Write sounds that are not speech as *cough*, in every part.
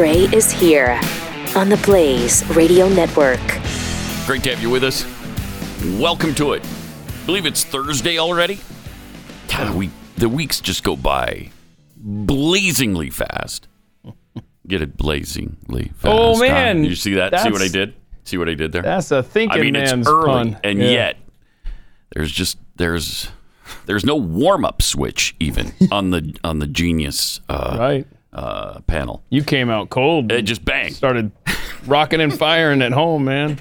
Gray is here on the Blaze Radio Network. Great to have you with us. Welcome to it. I believe it's Thursday already. God, we the weeks just go by blazingly fast. Get it blazingly fast. Oh, huh? man. you see that? See what I did? See what I did there? That's a thinking I mean, it's man's early, pun. and Yeah. yet there's just there's there's no warm up switch even on the on the genius uh, right. Uh, panel. You came out cold. It just bang. started rocking and firing at home, man.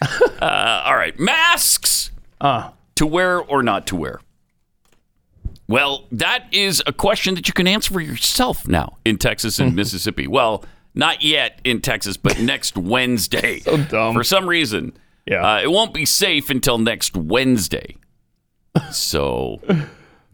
Uh, all right, masks. Uh, to wear or not to wear? Well, that is a question that you can answer for yourself now in Texas and *laughs* Mississippi. Well, not yet in Texas, but next *laughs* Wednesday. So dumb. For some reason, Yeah. uh, it won't be safe until next Wednesday. So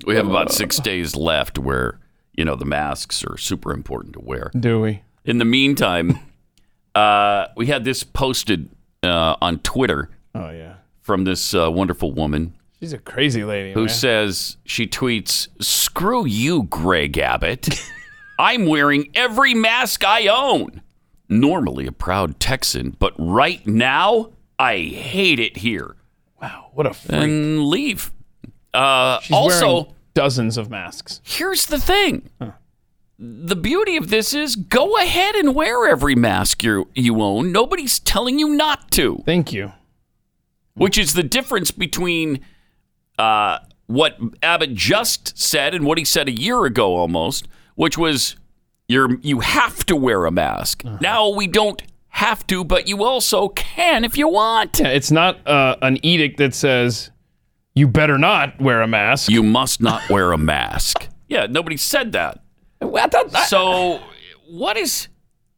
we have about six *laughs* days left where, you know, the masks are super important to wear. do we? In the meantime, *laughs* uh, we had this posted uh, on Twitter Oh yeah. from this uh, wonderful woman She's a crazy lady. who man. says she tweets, "Screw you, Greg Abbott. *laughs* I'm wearing every mask I own. Normally a proud Texan, but right now I hate it here." wow, what a freak. And leave. Uh, also, dozens of masks. here's the thing. The beauty of this is go ahead and wear every mask you you own. Nobody's telling you not to. Thank you. which is the difference between uh, what Abbott just said and what he said a year ago almost, which was you're you have to wear a mask. Now we don't have to, but you also can if you want. Yeah, it's not uh, an edict that says you better not wear a mask. You must not wear a mask. *laughs* Yeah, nobody said that. I thought- I- So what is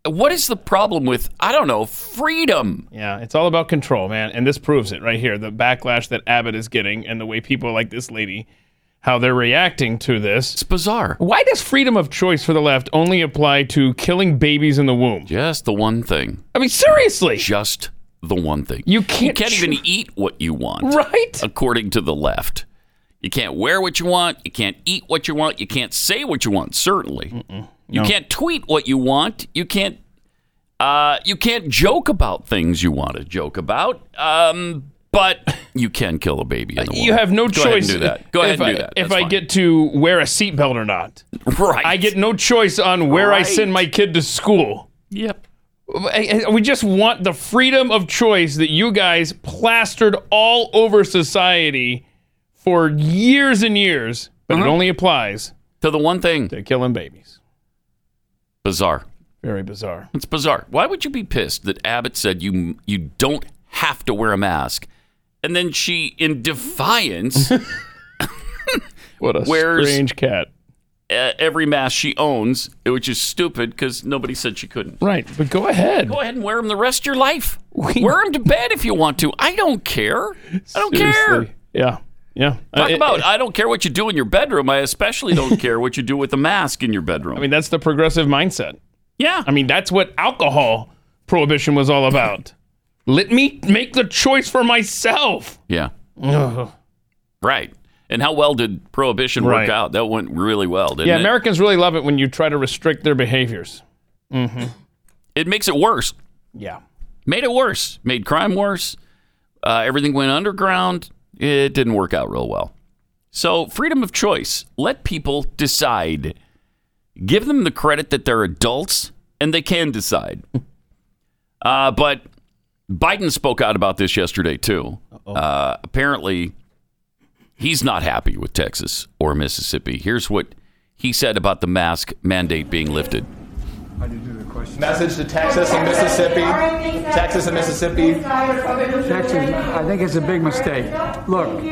what is the problem with I don't know freedom? yeah, it's all about control, man, and this proves it right here. The backlash that Abbott is getting, and the way people like this lady, how they're reacting to this. It's bizarre. Why does freedom of choice for the left only apply to killing babies in the womb? Just the one thing. I mean, seriously, Just the one thing. you You can't. can't cho- even eat what you want. right. according to the left. You can't wear what you want. You can't eat what you want. You can't say what you want. Certainly, you can't tweet what you want. You can't. Uh, you can't joke about things you want to joke about. Um, but you can kill a baby. In the You have no Go ahead choice. and do that. Go ahead if and I, do that. If I fine. get to wear a seatbelt or not, *laughs* right, I get no choice on where I send my kid to school. Yep. We just want the freedom of choice that you guys plastered all over society for years and years, but Uh-huh. it only applies To the one thing, to killing babies. bizarre. Very bizarre. It's bizarre. Why would you be pissed that Abbott said you you don't have to wear a mask, and then she, in defiance. *laughs* What a *laughs* strange cat. Every mask she owns, which is stupid because nobody said she couldn't. Right, but go ahead. Go ahead and wear them the rest of your life. We- wear them to bed if you want to. I don't care. I don't care. Yeah, yeah. Talk Uh, about I don't care what you do in your bedroom. I especially don't *laughs* care what you do with the mask in your bedroom. I mean, that's the progressive mindset. yeah. I mean, that's what alcohol prohibition was all about. Let me make the choice for myself. yeah. Ugh. Right. And how well did prohibition work Right. out? That went really well, didn't Yeah, it? Americans really love it when you try to restrict their behaviors. it makes it worse. Yeah. Made it worse. Made crime worse. Uh, everything went underground. It didn't work out real well. So, freedom of choice. Let people decide. Give them the credit that they're adults and they can decide. Uh, but Biden spoke out about this yesterday, too. Uh, apparently, he's not happy with Texas or Mississippi. Here's what he said about the mask mandate being lifted. Message to Texas and Mississippi. Texas and Mississippi. Texas, I think it's a big mistake. Look,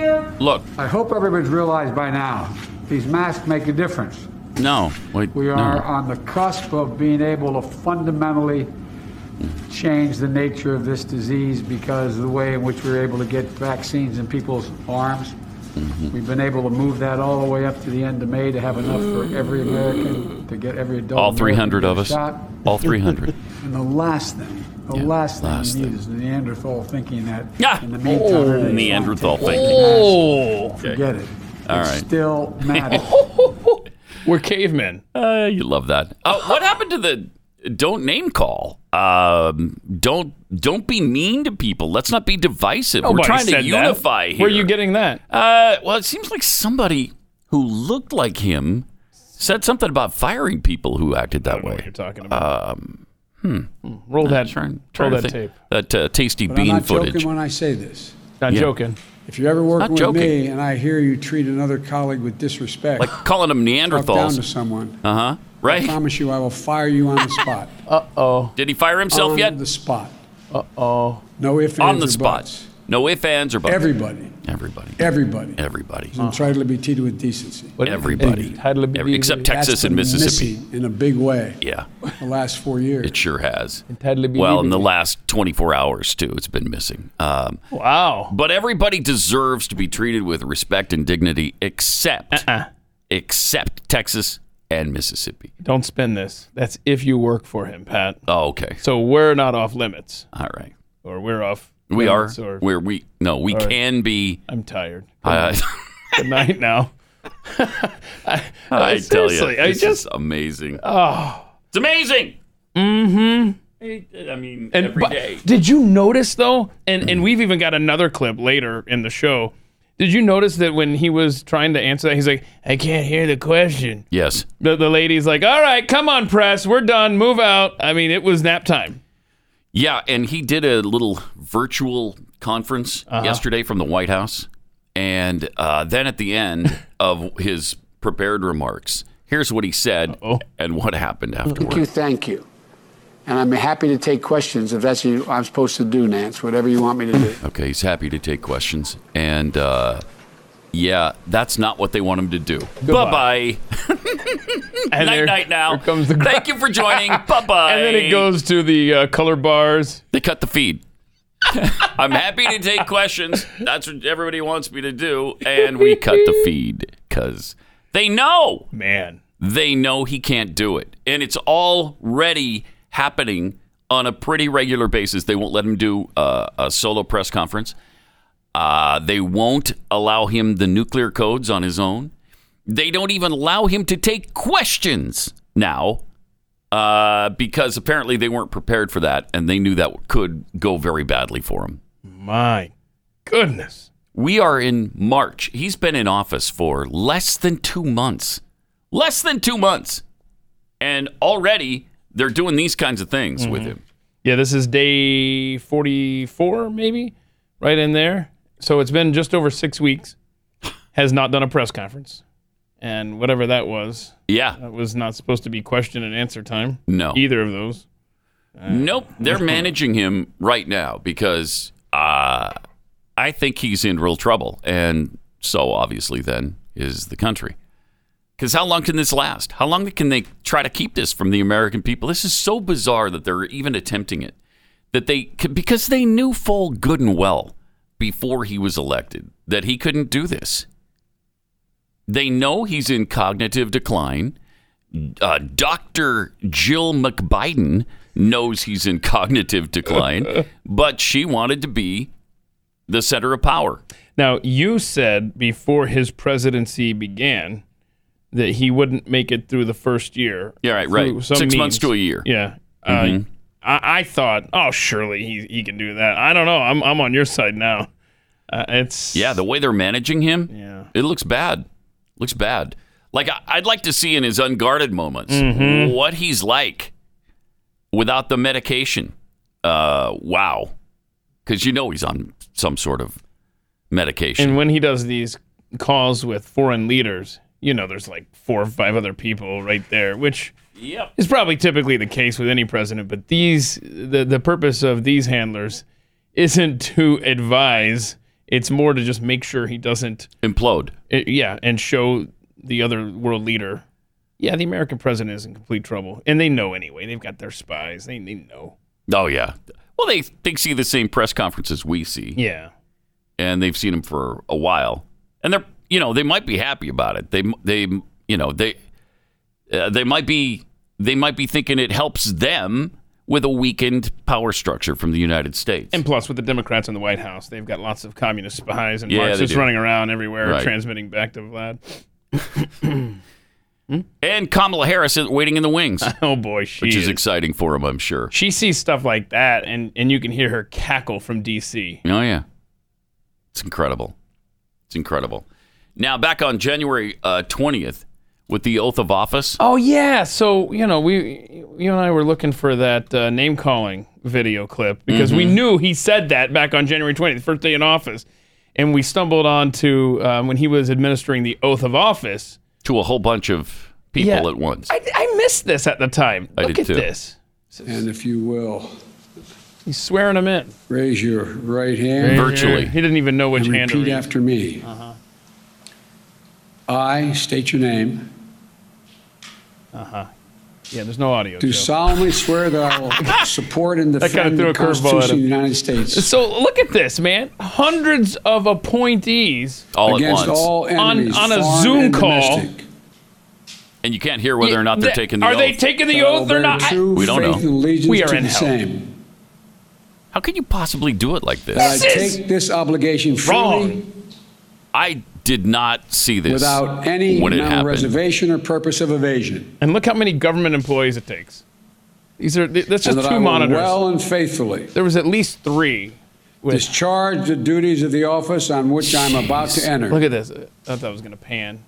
Look, I hope everybody's realized by now these masks make a difference. no. Wait, We no. are on the cusp of being able to fundamentally change the nature of this disease because of the way in which we're able to get vaccines in people's arms. Mm-hmm. We've been able to move that all the way up to the end of May to have enough for every American to get every adult. All 300 of a us. Shot. All 300. *laughs* And the last thing, the Yeah, last thing last we need thing. is the Neanderthal thinking that Yeah. in the meantime, Oh, Neanderthal thinking. Oh, Forget it. All it right. still *laughs* matters. we're cavemen. Uh, you love that. Uh, what happened to the don't name call. Um, don't don't be mean to people. Let's not be divisive. We're trying to said that. unify here. Where are you getting that? Uh, well, it seems like somebody who looked like him said something about firing people who acted I that don't know what way. you're talking about. Um, Roll that, Trying, trying to that think. tape. That uh, tasty But I'm bean not footage. joking when I say this. Not Yeah. joking. If you're ever working with joking. me and I hear you treat another colleague with disrespect, Like calling them talk down to someone, Uh huh. I promise you I will fire you on the spot. *laughs* Uh oh. Did he fire himself on yet? On the spot. Uh oh. No ifs, On the or spot. buts. No ifs, ands, or buts. Everybody, Everybody. everybody Everybody. is entitled to be treated with decency. Everybody. Title of Every- except Texas. Texas That's and been Mississippi. missing in a big way Yeah, the last four years. it sure has. Entitled to be Well, in the legally. last 24 hours, too, it's been missing. Um, Wow. but everybody deserves to be treated with respect and dignity except Uh. except Texas and Mississippi. Don't spin this. That's if you work for him, Pat. Oh, okay. So we're not off limits, All right. or we're off. We are limits, Or where we no, we right. can be I'm tired. uh, *laughs* Good night now. *laughs* I, I tell you, seriously, I this just is amazing. Oh, it's amazing. Mm-hmm. I mean, and every but day. did you notice though? And and we've even got another clip later in the show. Did you notice that when he was trying to answer that, he's like, "I can't hear the question." Yes. The, the lady's like, "All right, come on, press, we're done, move out." I mean, it was nap time. Yeah, and he did a little virtual conference Uh-huh. yesterday from the White House, and uh, then at the end *laughs* of his prepared remarks, here's what he said Uh-oh. and what happened afterwards. Thank you, thank you. And I'm happy to take questions if that's what I'm supposed to do, Nance, whatever you want me to do. Okay, he's happy to take questions, and uh, yeah, that's not what they want him to do. Bye bye. *laughs* And night there- night now. Here comes the Thank you for joining. bye *laughs* bye. And then it goes to the uh, color bars. They cut the feed. *laughs* I'm happy to take questions. That's what everybody wants me to do, and we cut the feed because they know Man, they know he can't do it, and it's already happening on a pretty regular basis. They won't let him do uh, a solo press conference. Uh, they won't allow him the nuclear codes on his own. They don't even allow him to take questions now uh, because apparently they weren't prepared for that and they knew that could go very badly for him. my goodness. We are in March. He's been in office for less than two months. Less than two months. And already they're doing these kinds of things with him. Yeah, this is day 44, maybe, right in there. So it's been just over six weeks. Has not done a press conference. And whatever that was, Yeah. that was not supposed to be question and answer time. No. Either of those. Nope. They're *laughs* managing him right now because uh, I think he's in real trouble. And so obviously then is the country. Because how long can this last? How long can they try to keep this from the American people? This is so bizarre that they're even attempting it. That they because they knew full good and well before he was elected that he couldn't do this. They know he's in cognitive decline. Uh, Dr. Jill McBiden knows he's in cognitive decline, *laughs* but she wanted to be the center of power. Now, you said before his presidency began that he wouldn't make it through the first year. Yeah, right, right. Six months to a year. Yeah. Uh, I, I thought, oh, surely he, he can do that. I don't know. I'm, I'm on your side now. Uh, it's Yeah, the way they're managing him, Yeah. it looks bad. Looks bad. Like I- I'd like to see in his unguarded moments Mm-hmm. what he's like without the medication. Uh, wow, because you know he's on some sort of medication. And when he does these calls with foreign leaders, you know, there's like four or five other people right there, which yep. is probably typically the case with any president. But these, the the purpose of these handlers, isn't to advise. It's more to just make sure he doesn't, Implode. uh, yeah, and show the other world leader, yeah, the American president is in complete trouble, and they know anyway. They've got their spies. They they know. Oh yeah. Well, they they see the same press conferences we see, Yeah. and they've seen him for a while, and they're you know they might be happy about it. They they you know they uh, they might be they might be thinking it helps them with a weakened power structure from the United States. And plus, with the Democrats in the White House, they've got lots of communist spies and Yeah, Marxists running around everywhere, Right. transmitting back to Vlad. *coughs* And Kamala Harris is waiting in the wings, *laughs* Oh boy, which is is. exciting for him, I'm sure. she sees stuff like that, and and you can hear her cackle from DC. Oh yeah, it's incredible. It's incredible. Now back on January uh, twentieth with the oath of office. Oh yeah, so you know we you and I were looking for that uh, name calling video clip because we knew he said that back on January 20th, the first day in office, and we stumbled onto um, when he was administering the oath of office. to a whole bunch of people Yeah. at once. I, I missed this at the time. I Look did at too. this. And if you will, He's swearing them in. raise your right hand Virtually. He didn't even know which and hand to repeat after me. I state your name. Uh huh. Yeah, there's no audio. Do Joe. solemnly swear that I will *laughs* support and kinda defend the a curveball at Constitution of the United States So look at this, man. Hundreds of appointees all at once. all enemies, on a Zoom and call. domestic, and you can't hear whether or not they're taking the Are oath. Are they taking the that I will oath or not? True We don't faith know. and We are to in the hell. same. How can you possibly do it like That this? I take this obligation freely Wrong. I did not see this without any when it reservation or purpose of evasion. And look how many government employees it takes. These are th- that's and just that two will monitors. well and faithfully there was at least three. With, discharge the duties of the office on which I'm about to enter. look at this. I thought that was going to pan.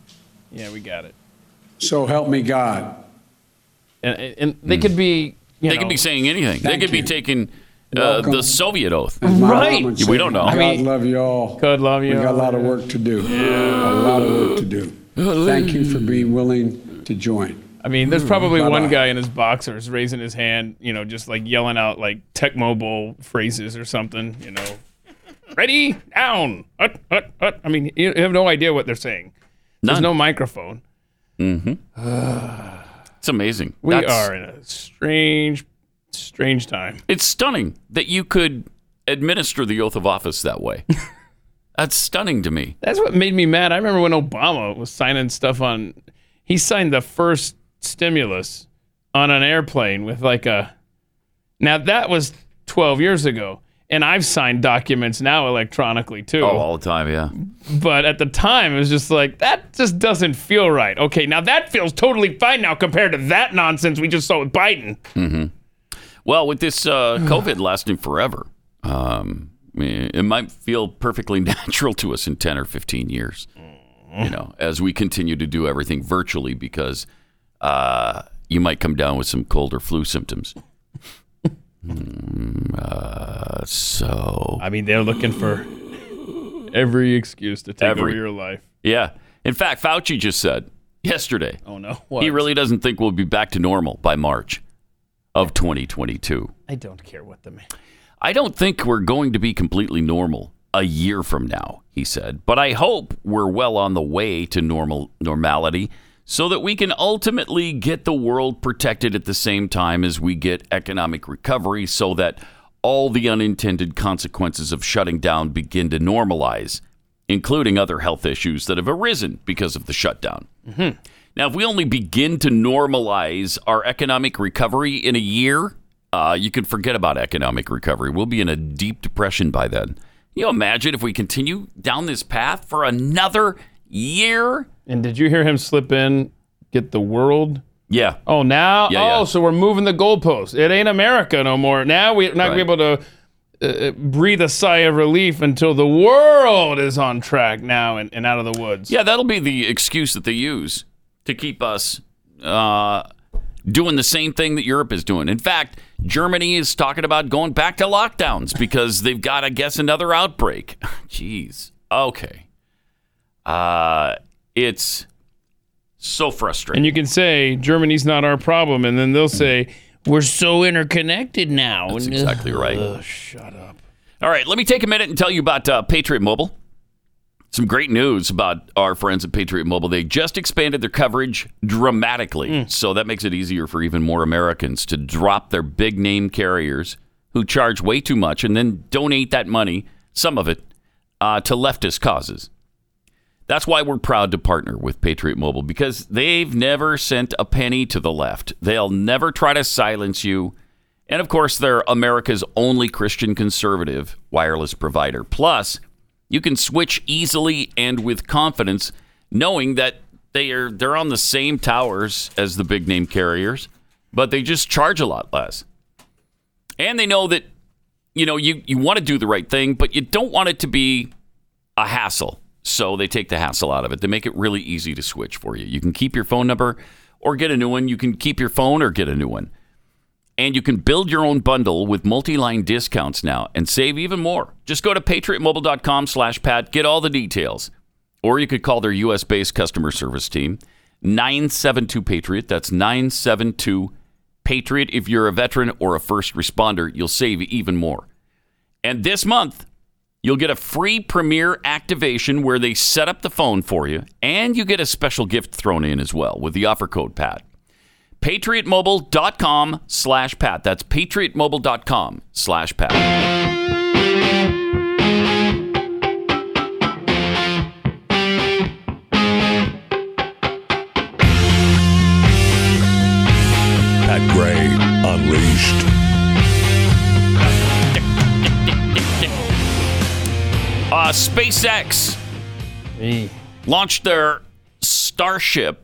Yeah, we got it. So help me God. And, and they could be. You they know, could be saying anything. they Thank could be taking uh, the Soviet oath. Right. mom We don't know. God I mean- love you all. God love you. We got a lot of work to do. Yeah. A lot of work to do. Thank you for being willing to join. I mean, there's probably Bye-bye. one guy in his boxers raising his hand, you know, just like yelling out like Tecmo Bowl phrases or something, you know. Ready, down, hut, hut, hut. I mean, you have no idea what they're saying. There's no microphone. Mm-hmm. *sighs* it's amazing. We That's- are in a strange, strange time. It's stunning that you could administer the oath of office that way. *laughs* That's stunning to me. That's what made me mad. I remember when Obama was signing stuff on. He signed the first stimulus on an airplane with like a. Now that was 12 years ago, and I've signed documents now electronically too. Oh, all the time, yeah. But at the time, it was just like that just doesn't feel right. Okay, now that feels totally fine now compared to that nonsense we just saw with Biden. Mm-hmm. Well, with this uh, *sighs* COVID lasting forever, um, it might feel perfectly *laughs* natural to us in 10 or 15 years, you know, as we continue to do everything virtually because uh, you might come down with some cold or flu symptoms. Mm, uh, so, I mean, they're looking for every excuse to take Every- over your life. yeah. In fact, Fauci just said yesterday Oh no, what? he really doesn't think we'll be back to normal by March of 2022. I don't care what the man. I don't think we're going to be completely normal a year from now, he said, but I hope we're well on the way to normal normality so that we can ultimately get the world protected at the same time as we get economic recovery so that all the unintended consequences of shutting down begin to normalize, including other health issues that have arisen because of the shutdown. Mm-hmm. Now, if we only begin to normalize our economic recovery in a year, uh, you can forget about economic recovery. We'll be in a deep depression by then. You know, imagine if we continue down this path for another year. And did you hear him slip in? Get the world. Yeah. Oh, now. Yeah, oh, yeah. so we're moving the goalposts. It ain't America no more. Now we're not gonna be able to uh, breathe a sigh of relief until the world is on track now and, and out of the woods. Yeah, that'll be the excuse that they use to keep us uh, doing the same thing that Europe is doing. In fact, Germany is talking about going back to lockdowns because they've got, I guess, another outbreak. *laughs* Jeez. Okay. Uh, it's so frustrating. And you can say Germany's not our problem, and then they'll say we're so interconnected now. That's exactly right. Ugh, shut up. All right, let me take a minute and tell you about uh, Patriot Mobile. Some great news about our friends at Patriot Mobile. They just expanded their coverage dramatically. So that makes it easier for even more Americans to drop their big name carriers who charge way too much and then donate that money, some of it, uh, to leftist causes. That's why we're proud to partner with Patriot Mobile because they've never sent a penny to the left. They'll never try to silence you. And of course, they're America's only Christian conservative wireless provider. Plus, you can switch easily and with confidence, knowing that They are they're on the same towers as the big name carriers, but they just charge a lot less. And they know that you know you you want to do the right thing, but you don't want it to be a hassle. So they take the hassle out of it. They make it really easy to switch for you. You can keep your phone number or get a new one. You can keep your phone or get a new one. And you can build your own bundle with multi-line discounts now and save even more. Just go to patriotmobile.com slash Pat, get all the details. Or you could call their US-based customer service team, 972-PATRIOT. That's 972-PATRIOT. If you're a veteran or a first responder, you'll save even more. And this month, you'll get a free premiere activation where they set up the phone for you, and you get a special gift thrown in as well with the offer code PAT. PatriotMobile.com slash Pat. That's PatriotMobile.com slash Pat. Pat Gray Unleashed. Uh, SpaceX Hey. launched their Starship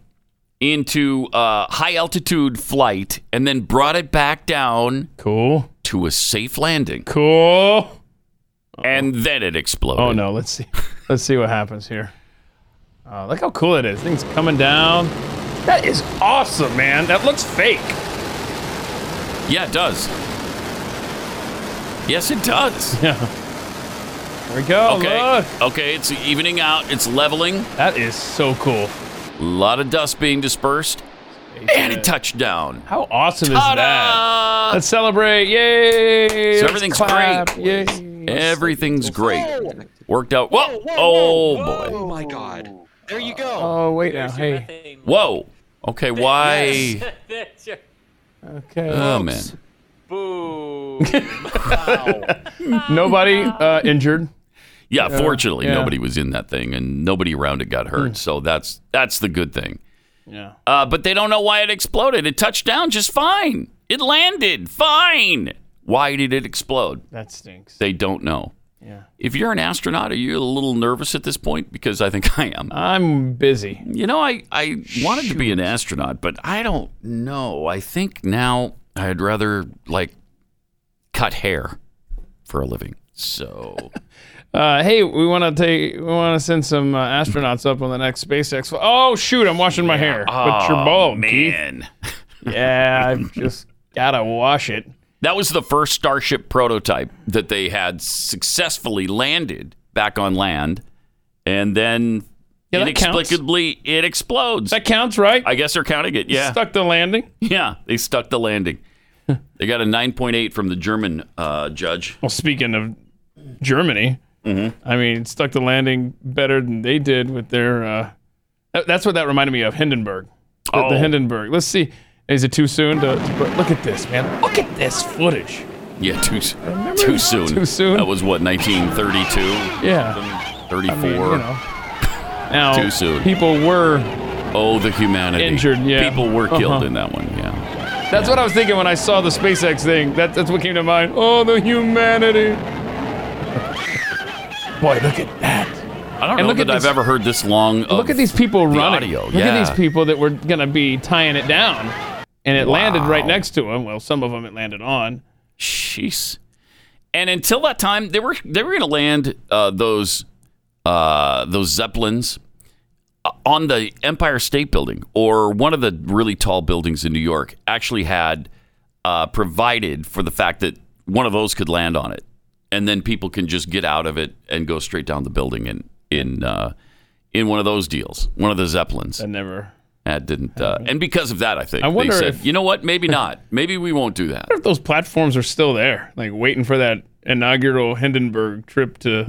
into uh, high altitude flight and then brought it back down Cool. to a safe landing. Cool. And then it exploded. Oh no, let's see. Let's see what happens here. Uh, look how cool it is. Things coming down. That is awesome, man. That looks fake. Yeah, it does. Yes, it does. *laughs* Yeah. There we go. Okay. Look. Okay, it's evening out. It's leveling. That is so cool. A lot of dust being dispersed. And a touchdown. How awesome is that? Let's celebrate. Yay. So everything's clap. great. Yay. Everything's great. Worked out. Whoa! Oh boy! Oh my god. There you go. Oh, wait now. Hey. Whoa! Okay, why? *laughs* Okay. Oh man! Boom. *laughs* Nobody uh, injured. Yeah, fortunately, yeah. nobody was in that thing, and nobody around it got hurt. So that's that's the good thing. Yeah. Uh, but they don't know why it exploded. It touched down just fine. It landed fine. Why did it explode? That stinks. They don't know. Yeah. If you're an astronaut, are you a little nervous at this point? Because I think *laughs* I am. I'm busy. You know, I, I wanted to be an astronaut, but I don't know. I think now I'd rather like cut hair for a living. So *laughs* Uh, hey, we want to take, we want to send some uh, astronauts up on the next SpaceX. Oh shoot, I'm washing my hair. but you're Oh, bald, man. *laughs* Yeah, I've just gotta wash it. That was the first Starship prototype that they had successfully landed back on land, and then Yeah, that counts. inexplicably it explodes. That counts, right? I guess they're counting it. Yeah, Stuck the landing. yeah, they stuck the landing. they got a 9.8 from the German uh, judge. Well, speaking of Germany, Mm-hmm. I mean, stuck the landing better than they did with their. Uh, that- that's what that reminded me of Hindenburg. The, Oh. the Hindenburg. Let's see. Is it too soon to, to put- look at this, man? Look at this footage. Yeah, too s- too soon. Too soon? That was what 1932, Yeah. 34. I mean, you know. *laughs* Now, Too soon. people were. Oh, the humanity. Injured, yeah. People were killed Uh-huh. in that one. Yeah. That's what I was thinking when I saw the SpaceX thing. That, that's what came to mind. Oh, the humanity. Boy, look at that. I don't And know look at that I've this- ever heard this long. Of Look at these people the running. audio. Look yeah. at these people that were going to be tying it down. And it landed right Wow. next to them. Well, some of them it landed on. Jeez. And until that time, they were they were going to land uh, those uh, those zeppelins uh, on the Empire State Building or one of the really tall buildings in New York. Actually, had uh, provided for the fact that one of those could land on it, and then people can just get out of it and go straight down the building in in uh, in one of those deals, one of the zeppelins. That never. That didn't, uh, and because of that, I think I wonder they said, if- you know what, maybe not, maybe we won't do that. I *laughs* wonder if those platforms are still there, like waiting for that inaugural Hindenburg trip to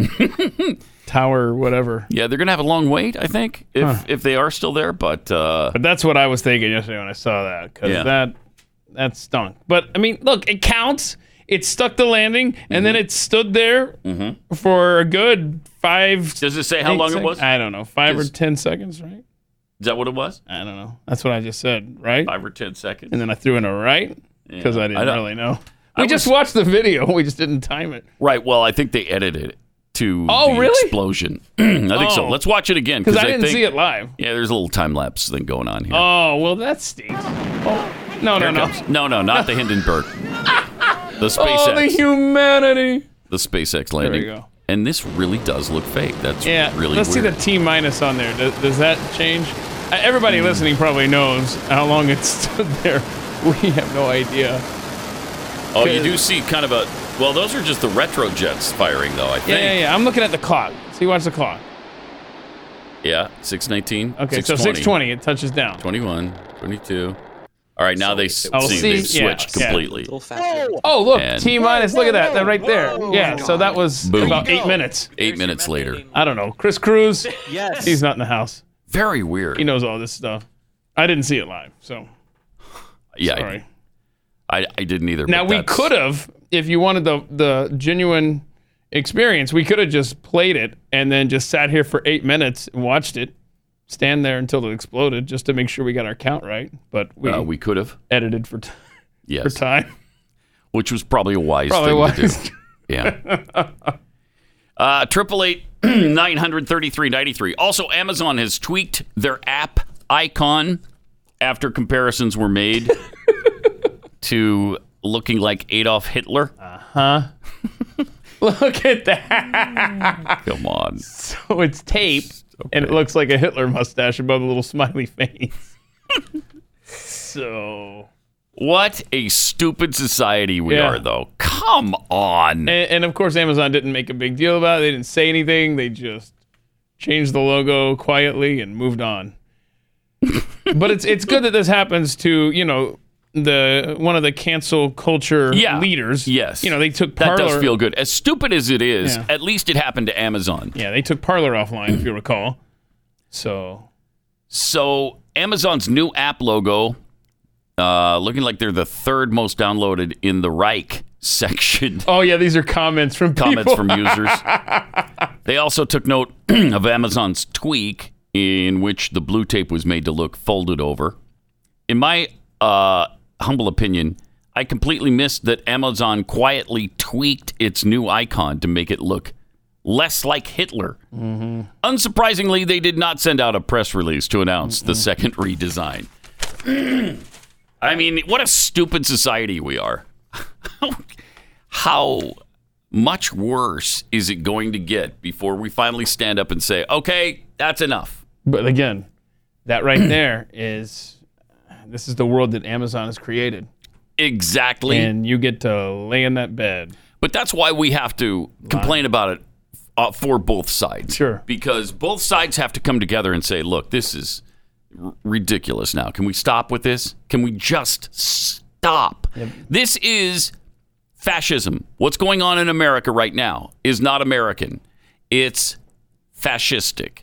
*laughs* Tower, whatever. Yeah, they're gonna have a long wait, I think, if if they are still there. But uh, But that's what I was thinking yesterday when I saw that, because Yeah. that that stunk. But I mean, look, it counts. It stuck the landing, and Mm-hmm. then it stood there for a good five. does it say how long it was? I don't know, five or ten seconds, right? Is that what it was? I don't know. That's what I just said, right? Five or ten seconds. And then I threw in a right because Yeah. I I didn't don't- really know. I We just was- watched the video. *laughs* We just didn't time it. Right. Well, I think they edited it to Oh, the really? explosion. *clears throat* I think so. Oh. Let's watch it again Because I didn't think, see it live. Yeah, there's a little time lapse thing going on here. Oh well, that stinks. Oh no no no. no, no, not the Hindenburg. The SpaceX. Oh, the humanity. the SpaceX landing. we landing. go. And this really does look fake. That's Yeah. really Let's weird. see the T minus on there. Does, does that change? Uh, Everybody Hmm. listening probably knows how long it *laughs* stood there. We have no idea. oh, you do see kind of a. Well, those are just the retro jets firing, though. I think. yeah, yeah. I'm looking at the clock. See, watch the clock. Yeah, 619. Okay, so 620, it touches down. 21, 22. All right, now they s- Oh, see, see? they've Yeah, switched yeah. completely. Oh, look, And- T minus. Look at that. That right there. Yeah, so that was Boom. about eight minutes. Eight minutes later. I don't know. Chris Cruz, Yes. he's not in the house. Very weird. He knows all this stuff. I didn't see it live, so yeah, sorry. I, I didn't either. Now but we that's- could have, if you wanted the the genuine experience, we could have just played it and then just sat here for eight minutes and watched it, stand there until it exploded, just to make sure we got our count right. But we, Uh, we could have. edited for, t- for time. *laughs* Which was probably a wise Probably thing wise. to do. Yeah. *laughs* Uh, Triple eight *clears throat* nine hundred thirty three ninety three. Also, Amazon has tweaked their app icon after comparisons were made *laughs* to looking like Adolf Hitler. Uh huh. Look at that. Come on. So it's tape, and it looks like a Hitler mustache above a little smiley face. *laughs* so, What a stupid society we Yeah. are, though. Come on. and, and of course, Amazon didn't make a big deal about it. They didn't say anything. They just changed the logo quietly and moved on. *laughs* but it's it's good that this happens to you know the one of the cancel culture Yeah. leaders. Yes. you know they took that does feel good. As stupid as it is, Yeah. at least it happened to Amazon. yeah, they took Parler offline, if you recall. So So Amazon's new app logo, uh, looking like they're the third most downloaded in the Reich *laughs* section. Oh yeah, these are comments from Comments people. from users. *laughs* they also took note *clears throat* of Amazon's tweak, in which the blue tape was made to look folded over. In my uh, humble opinion, I completely missed that Amazon quietly tweaked its new icon to make it look less like Hitler. Mm-hmm. Unsurprisingly, they did not send out a press release to announce the second redesign. *clears throat* I mean, what a stupid society we are. *laughs* How much worse is it going to get before we finally stand up and say, okay, that's enough? But again, that right *clears throat* there is this is the world that Amazon has created, Exactly. and you get to lay in that bed. But that's why we have to complain about it uh, for both sides. Sure. Because both sides have to come together and say, look, this is r- ridiculous now. Can we stop with this? Can we just stop? This is fascism. What's going on in America right now is not American, it's fascistic.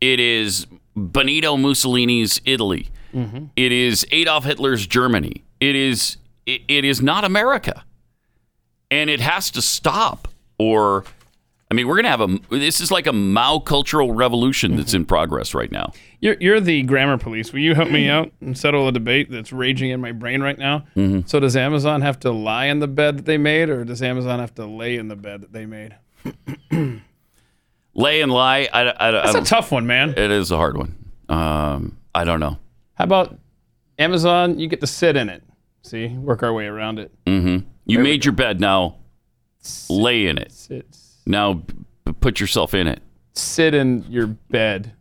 It is Benito Mussolini's Italy. It is Adolf Hitler's Germany. It is it, it is not America and it has to stop or i mean we're gonna have a this is like a mao cultural revolution that's in progress right now You're, you're the grammar police. Will you help me out and settle a debate that's raging in my brain right now? Mm-hmm. So, does Amazon have to lie in the bed that they made, or does Amazon have to lay in the bed that they made? lay and lie i, I, I That's a tough one, man. it is a hard one um, i don't know How about Amazon? You get to sit in it. See, work our way around it. you made your bed now lay in it Sit, now p- put yourself in it sit in your bed.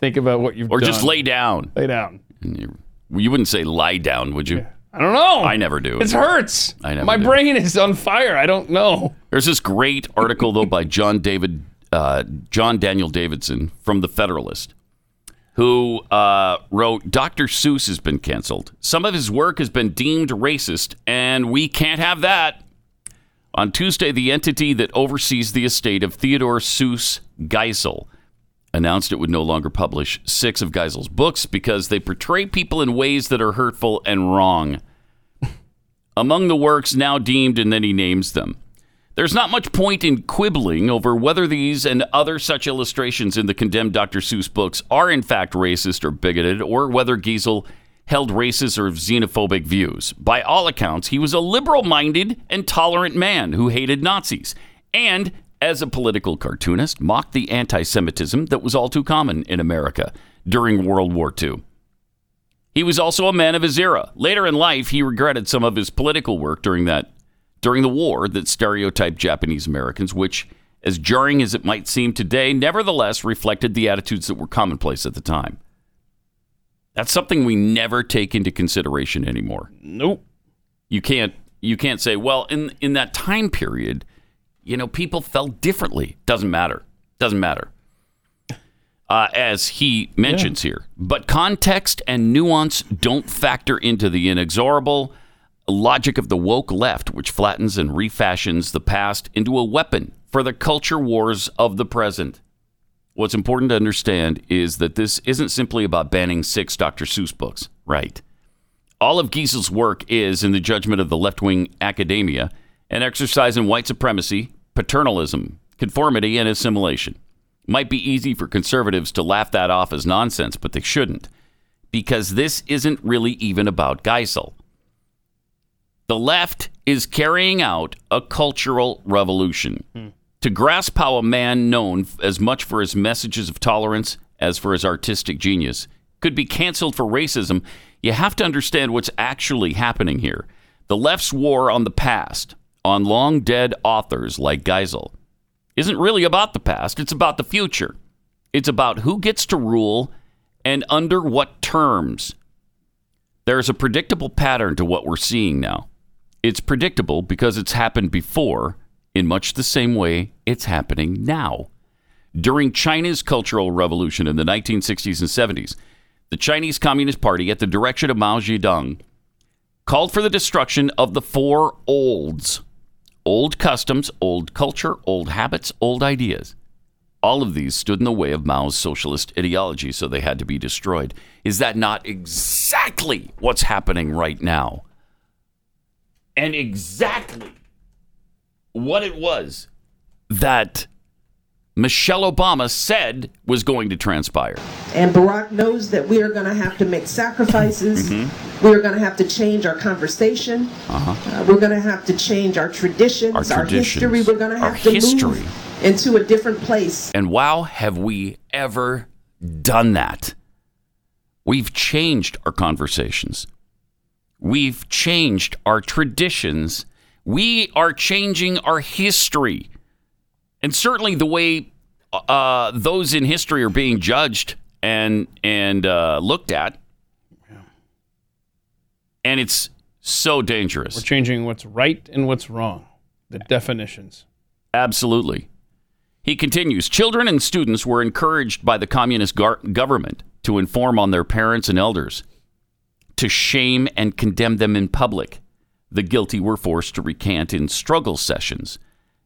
Think about what you've done. or done. just lay down lay down. And you, you wouldn't say lie down would you I don't know. i never do It hurts. I never My do. brain is on fire. I don't know. There's this great article though by John David, uh, John Daniel Davidson from the Federalist, who uh, wrote, "Dr. Seuss has been canceled. Some of his work has been deemed racist, and we can't have that." On Tuesday, the entity that oversees the estate of Theodore Seuss Geisel announced it would no longer publish six of Geisel's books because they portray people in ways that are hurtful and wrong. *laughs* Among the works now deemed, and then he names them. There's not much point in quibbling over whether these and other such illustrations in the condemned Dr. Seuss books are in fact racist or bigoted, or whether Geisel held racist or xenophobic views. By all accounts, he was a liberal minded and tolerant man who hated Nazis and as a political cartoonist, mocked the anti Semitism that was all too common in America during World War II. He was also a man of his era. Later in life, he regretted some of his political work during that during the war that stereotyped Japanese Americans, which, as jarring as it might seem today, nevertheless reflected the attitudes that were commonplace at the time. That's something we never take into consideration anymore. Nope. You can't you can't say, well, in in that time period, you know, people felt differently. Doesn't matter. Doesn't matter. Uh, as he mentions here, but context and nuance don't factor into the inexorable logic of the woke left, which flattens and refashions the past into a weapon for the culture wars of the present. What's important to understand is that this isn't simply about banning six Dr. Seuss books, right? All of Geisel's work is, in the judgment of the left wing academia, an exercise in white supremacy, paternalism, conformity, and assimilation. Might be easy for conservatives to laugh that off as nonsense, but they shouldn't, because this isn't really even about Geisel. The left is carrying out a cultural revolution. Hmm. To grasp how a man known as much for his messages of tolerance as for his artistic genius could be canceled for racism, you have to understand what's actually happening here. The left's war on the past, on long dead authors like Geisel, isn't really about the past, it's about the future. It's about who gets to rule and under what terms. There's a predictable pattern to what we're seeing now. It's predictable because it's happened before in much the same way it's happening now. During China's Cultural Revolution in the 1960s and 70s, the Chinese Communist Party, at the direction of Mao Zedong, called for the destruction of the four olds old customs, old culture, old habits, old ideas. All of these stood in the way of Mao's socialist ideology, so they had to be destroyed. Is that not exactly what's happening right now? And exactly what it was that Michelle Obama said was going to transpire. And Barack knows that we are going to have to make sacrifices. Mm-hmm. We are going to have to change our conversation. Uh, we're going to have to change our traditions, Uh-huh. Our history. We're going to have to history. move into a different place. And wow, have we ever done that? We've changed our conversations. We've changed our traditions. We are changing our history. And certainly the way uh, those in history are being judged and and uh, looked at. And it's so dangerous. We're changing what's right and what's wrong, the definitions. Absolutely. He continues Children and students were encouraged by the communist gar- government to inform on their parents and elders, to shame and condemn them in public. The guilty were forced to recant in struggle sessions,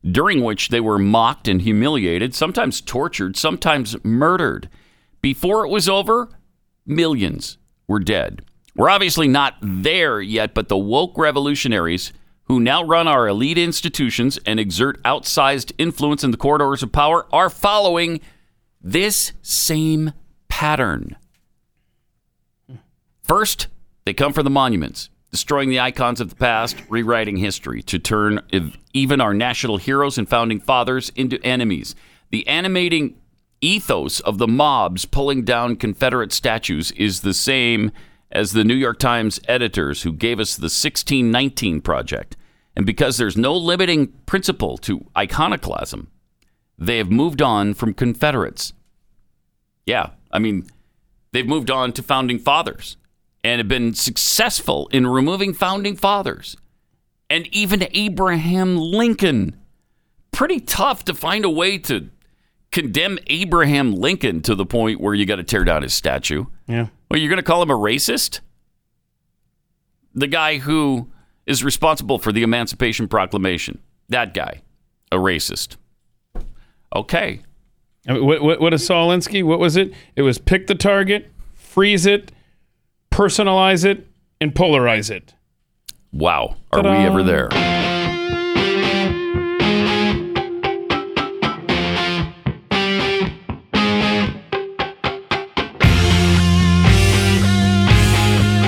during which they were mocked and humiliated, sometimes tortured, sometimes murdered. Before it was over, millions were dead. We're obviously not there yet, but the woke revolutionaries who now run our elite institutions and exert outsized influence in the corridors of power are following this same pattern. First, they come for the monuments, destroying the icons of the past, rewriting history to turn ev- even our national heroes and founding fathers into enemies. The animating ethos of the mobs pulling down Confederate statues is the same as the New York Times editors who gave us the 1619 Project. And because there's no limiting principle to iconoclasm, they have moved on from Confederates. Yeah, I mean, they've moved on to founding fathers and have been successful in removing founding fathers and even Abraham Lincoln. Pretty tough to find a way to condemn Abraham Lincoln to the point where you got to tear down his statue. Yeah. Well, you're going to call him a racist? The guy who is responsible for the Emancipation Proclamation. That guy, a racist. Okay. I mean, what, what, what is Saul Alinsky? What was it? It was pick the target, freeze it, personalize it, and polarize it. Wow. Are we Ta-da. ever there?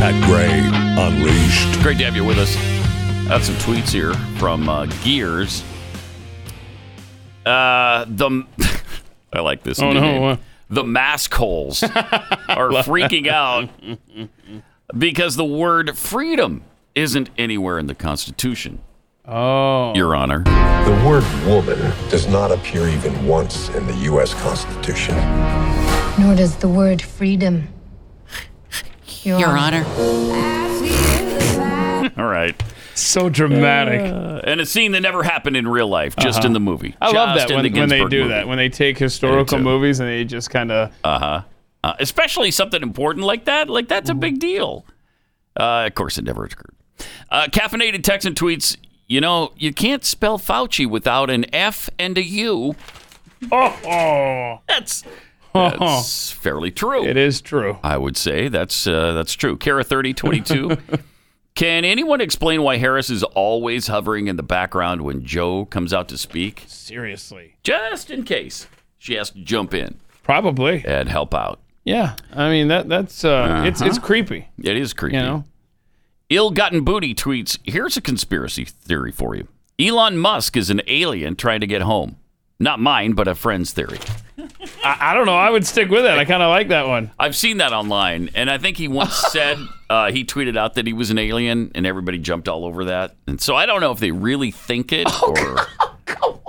Pat Gray Unleashed. Great to have you with us. Got some tweets here from uh, Gears. Uh, the *laughs* I like this. Oh, new no, name. What? The mask holes *laughs* are freaking out because the word freedom isn't anywhere in the Constitution. Oh. Your Honor. The word woman does not appear even once in the U.S. Constitution. Nor does the word freedom. Your, Your Honor. All right. So dramatic. Uh, and a scene that never happened in real life, just Uh-huh. in the movie. I love that when, the when they do movie. that. When they take historical movies and they just kind of. Uh-huh. Uh, especially something important like that. Like, that's Mm-hmm. a big deal. Uh, of course, it never occurred. Uh, Caffeinated Texan tweets, you know, you can't spell Fauci without an F and a U. Oh, *laughs* oh. That's, *laughs* that's fairly true. It is true. I would say that's uh, that's true. Kara thirty twenty two. *laughs* Can anyone explain why Harris is always hovering in the background when Joe comes out to speak? Seriously. Just in case she has to jump in Probably. and help out. Yeah. I mean that that's uh it's it's Uh-huh. creepy. It is creepy. You know? Ill-gotten booty tweets. Here's a conspiracy theory for you. Elon Musk is an alien trying to get home. Not mine, but a friend's theory. *laughs* I, I don't know. I would stick with it. I kind of like that one. I've seen that online, and I think he once *laughs* said uh, he tweeted out that he was an alien, and everybody jumped all over that. And so I don't know if they really think it, or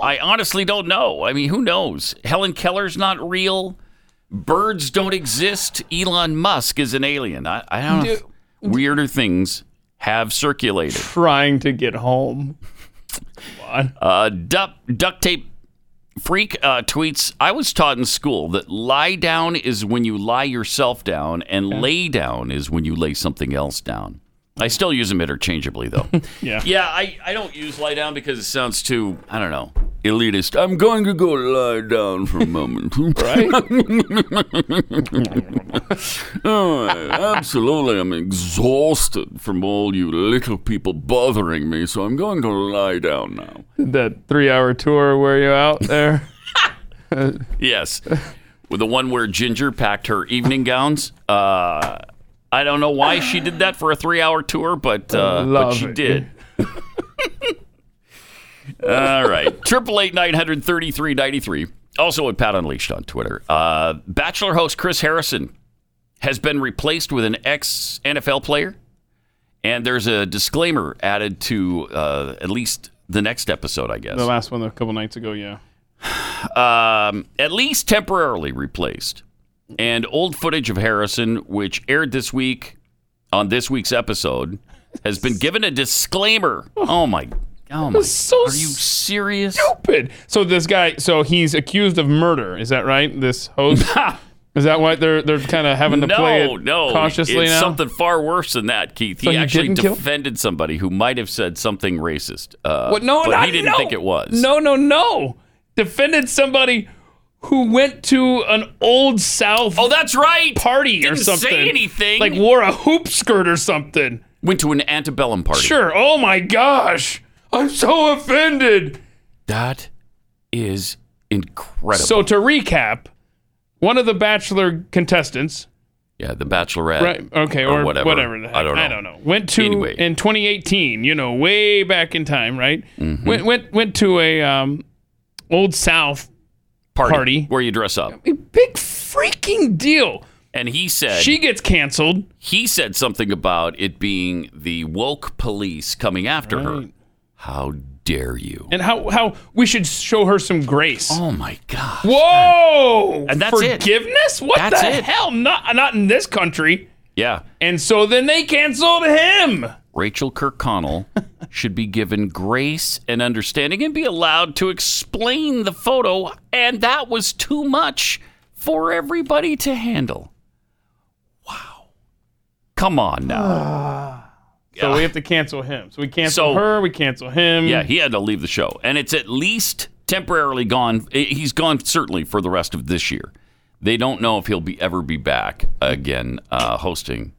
I honestly don't know. I mean, who knows? Helen Keller's not real. Birds don't exist. Elon Musk is an alien. I, I don't know. Weirder things have circulated. Trying to get home. Uh, duct, duct tape freak uh, tweets I was taught in school that lie down is when you lie yourself down, and lay down is when you lay something else down. I still use them interchangeably, though. *laughs* Yeah. yeah, I, I don't use lie down because it sounds too, I don't know, elitist. I'm going to go lie down for a moment. *laughs* Right? *laughs* oh, absolutely. I'm exhausted from all you little people bothering me, so I'm going to lie down now. that three hour tour where you out there. Yes. With the one where Ginger packed her evening gowns. Uh, I don't know why she did that for a three hour tour, but, uh, but she it. did. All right. Triple eight nine hundred thirty three ninety three. Also at Pat Unleashed on Twitter. Uh, Bachelor host Chris Harrison has been replaced with an ex NFL player. And there's a disclaimer added to uh, at least the next episode, I guess the last one a couple nights ago, yeah. um, at least temporarily replaced. And old footage of Harrison, which aired this week on this week's episode, has been given a disclaimer. Oh my, oh my! So are you serious? Stupid. So this guy, so he's accused of murder. Is that right? This host. *laughs* Is that why they're they're kind of having to no, play it no, cautiously it's now? something far worse than that, Keith. So he actually defended somebody who might have said something racist. Uh, What? No, but not- he didn't no. think it was. No, no, no. Defended somebody who went to an old South. Oh, that's right. Party or Didn't something. say anything. Like wore a hoop skirt or something. Went to an antebellum party. Sure. Oh my gosh, I'm so offended. That is incredible. So to recap, one of the Bachelor contestants, yeah, the Bachelorette. right? Okay, or, whatever. whatever. the heck, I don't know. I don't know. Went to Anyway. in 2018. You know, way back in time, right? Mm-hmm. Went went went to a um, old South party, party. where you dress up. Big freaking deal. And he said She gets canceled. he said something about it being the woke police coming after her. How dare you? and how how we should show her some grace. Oh my god. Whoa! And that's it. Forgiveness? What That's the it. hell? Not not in this country. Yeah. And so then they canceled him. Rachel Kirkconnell *laughs* should be given grace and understanding and be allowed to explain the photo and that was too much for everybody to handle. Wow. Come on now. *sighs* So we have to cancel him. So we cancel So- her. We cancel him. Yeah, he had to leave the show, and it's at least temporarily gone. He's gone certainly for the rest of this year. They don't know if he'll be ever be back again uh, hosting.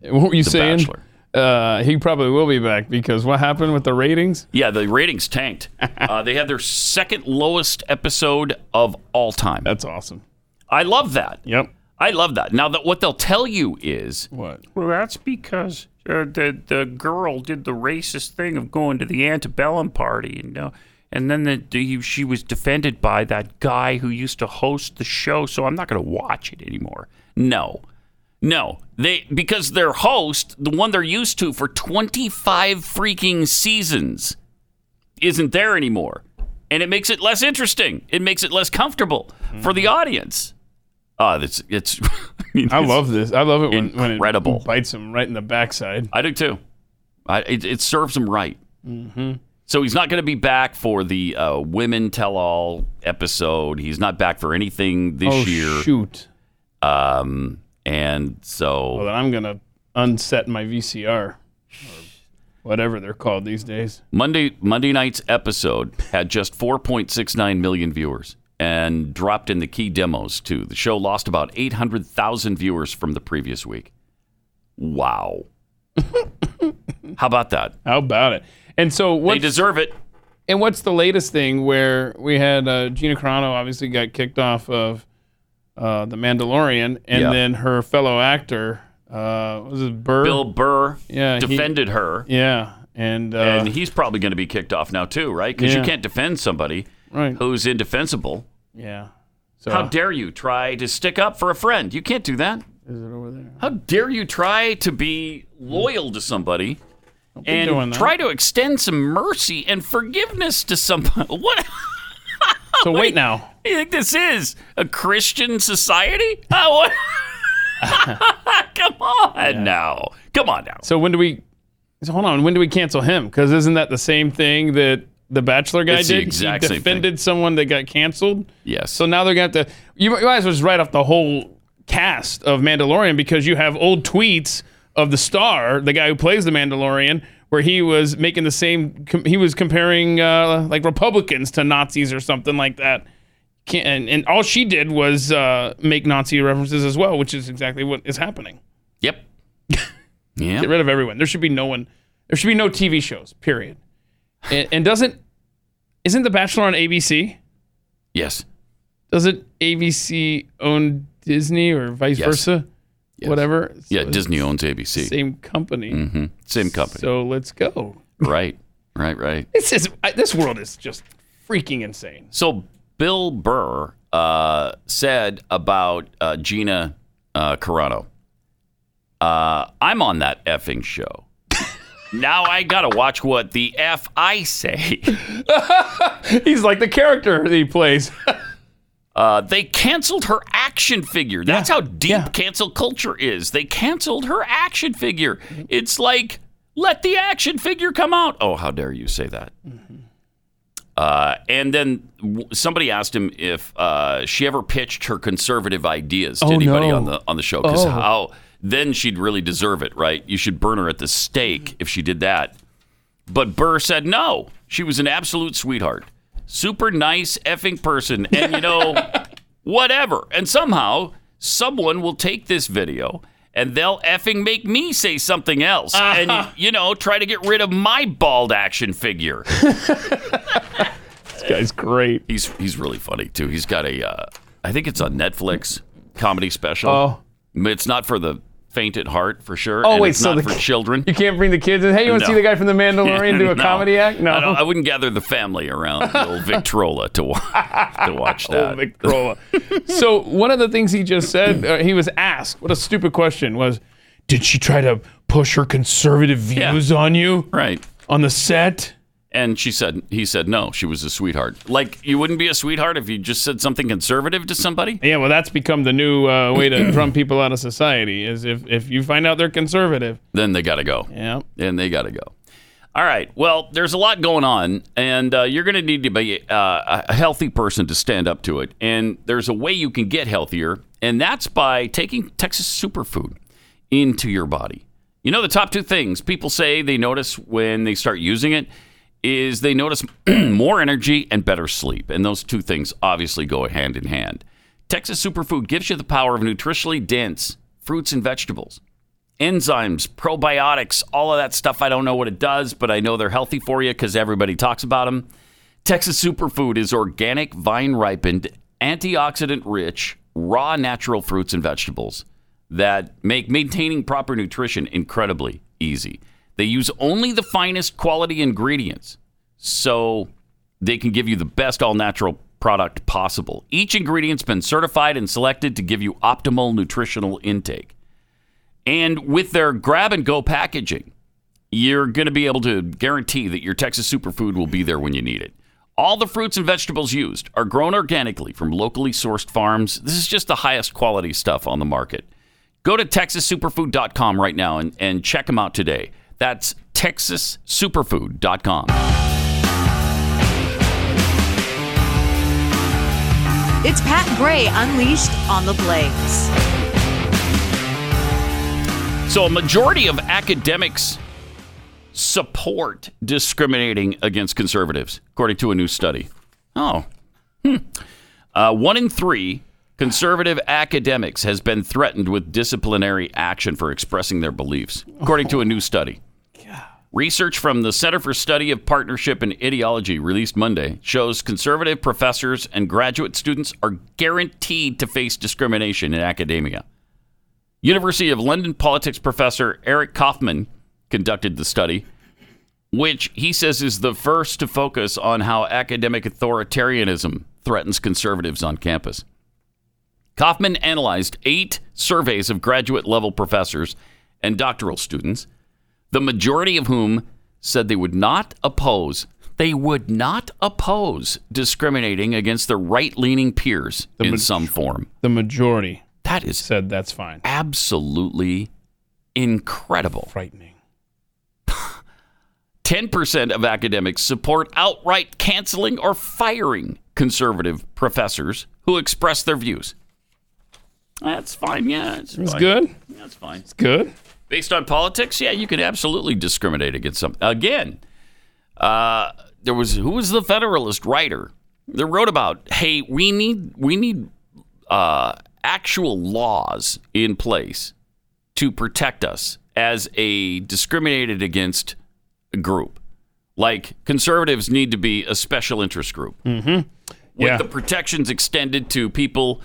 What were you The saying? Bachelor. Uh, he probably will be back because what happened with the ratings? Yeah, the ratings tanked. *laughs* uh, they had their second lowest episode of all time. That's awesome. I love that. Yep. I love that. Now that what they'll tell you is What? Well, that's because uh, the the girl did the racist thing of going to the antebellum party, and uh, And then the, the, she was defended by that guy who used to host the show, so I'm not going to watch it anymore. No. No. They because their host, the one they're used to for 25 freaking seasons, isn't there anymore. And it makes it less interesting. It makes it less comfortable for the audience. Uh, it's it's *laughs* I, mean, I it's love this. I love it when, when incredible. it bites him right in the backside. I do too. I, it, it serves him right. Mm-hmm. So he's not going to be back for the uh, Women Tell All episode. He's not back for anything this oh, year. shoot. Um, and so Well, then I'm going to unset my VCR whatever they're called these days. Monday Monday night's episode had just 4.69 million viewers and dropped in the key demos too. The show lost about 800,000 viewers from the previous week. Wow. *laughs* How about that? How about it? And so what They deserve it. And what's the latest thing where we had uh, Gina Carano obviously got kicked off of uh, The Mandalorian, and Yeah. then her fellow actor, uh, was it Burr? Bill Burr Yeah, he- defended her. Yeah, and uh, and he's probably going to be kicked off now too, right? Because Yeah. you can't defend somebody Right. who's indefensible. yeah. So How dare you try to stick up for a friend? You can't do that. is it over there? How dare you try to be loyal to somebody be doing and that. try to extend some mercy and forgiveness to somebody? *laughs* What *laughs* So wait now. you think this is? A Christian society? Oh? *laughs* Come on now. Come on now. So when do we? So hold on. When do we cancel him? Because isn't that the same thing that the Bachelor guy It's the did? exact he defended someone that got canceled. Yes. So now they're gonna have to. You, you might as well just write off the whole cast of Mandalorian because you have old tweets of the star, the guy who plays the Mandalorian, where he was making the same. Com- he was comparing uh, like Republicans to Nazis or something like that. Can't, and, and all she did was uh, make Nazi references as well, which is exactly what is happening. Yep. *laughs* Yeah. Get rid of everyone. There should be no one. There should be no TV shows. Period. And, and doesn't isn't The Bachelor on ABC? Yes. Doesn't ABC own Disney or vice Yes. versa? Whatever. Yeah, Disney owns ABC. Same company. hmm Same company. So let's go. right. Right, right. *laughs* This is I, this world is just freaking insane. So Bill Burr uh, said about uh, Gina uh, Carano, uh, I'm on that effing show. *laughs* now I got to watch what the F I say. *laughs* He's like the character that he plays. Uh, they canceled her action figure. That's how deep cancel culture is. They canceled her action figure. It's like, let the action figure come out. Oh, how dare you say that? Uh, and then w- somebody asked him if uh, she ever pitched her conservative ideas to Oh, anybody no. on the on the show. Because Oh. how then she'd really deserve it, right? You should burn her at the stake if she did that. But Burr said no. She was an absolute sweetheart, super nice effing person, and you know, *laughs* whatever. And somehow someone will take this video. And they'll effing make me say something else, and *laughs* you know, try to get rid of my bald action figure. *laughs* This guy's great. He's he's really funny too. He's got a, uh, I think it's a Netflix comedy special. Oh. It's not for the faint at heart for sure. Oh, and wait, it's so not the- for children. You can't bring the kids in. Hey, you want to No. see the guy from The Mandalorian do *laughs* a No. comedy act? No. I, I wouldn't gather the family around the old *laughs* Victrola to wa- to watch that. Old Victrola. *laughs* so one of the things he just said, uh, he was asked, what a stupid question was, did she try to push her conservative views on you Right. on the set? And she said, he said, no, she was a sweetheart. Like, you wouldn't be a sweetheart if you just said something conservative to somebody? Yeah, well, that's become the new uh, way to *clears throat* drum people out of society. Is if if you find out they're conservative, Then they got to go. yeah, and they got to go. All right. Well, there's a lot going on, and uh, you're going to need to be uh, a healthy person to stand up to it. And there's a way you can get healthier, and that's by taking Texas Superfood into your body. You know, the top two things people say they notice when they start using it is they notice *clears throat* more energy and better sleep. And those two things obviously go hand in hand. Texas Superfood gives you the power of nutritionally dense fruits and vegetables enzymes, probiotics, all of that stuff. I don't know what it does, but I know they're healthy for you because everybody talks about them. Texas Superfood is organic, vine ripened, antioxidant rich, raw natural fruits and vegetables that make maintaining proper nutrition incredibly easy. They use only the finest quality ingredients. So they can give you the best all natural product possible. Each ingredient's been certified and selected to give you optimal nutritional intake. And with their grab and go packaging, you're going to be able to guarantee that your Texas superfood will be there when you need it. All the fruits and vegetables used are grown organically from locally sourced farms. This is just the highest quality stuff on the market. Go to texassuperfood.com right now and, and check them out today. That's texassuperfood.com. It's Pat Gray Unleashed on the Blaze. So, a majority of academics support discriminating against conservatives, according to a new study. Oh, hmm. Uh, one in three conservative academics has been threatened with disciplinary action for expressing their beliefs, according to a new study. Research from the Center for Study of Partisanship and Ideology, released Monday, shows conservative professors and graduate students are guaranteed to face discrimination in academia. University of London politics professor Eric Kaufmann conducted the study, which he says is the first to focus on how academic authoritarianism threatens conservatives on campus. Kaufmann analyzed eight surveys of graduate level professors and doctoral students, the majority of whom said they would not oppose they would not oppose discriminating against their right-leaning peers in ma- some form. The majority That is said that's fine. absolutely incredible. Frightening. *laughs* 10% of academics support outright canceling or firing conservative professors who express their views. That's fine. Yeah, it's, It's fine. good. That's fine. It's good. Based on politics, yeah, you can absolutely discriminate against some. Again, uh, there was who was the Federalist writer that wrote about, hey, we need we need uh, actual laws in place to protect us as a discriminated against group. Like conservatives need to be a special interest group Mm-hmm. with Yeah. the protections extended to people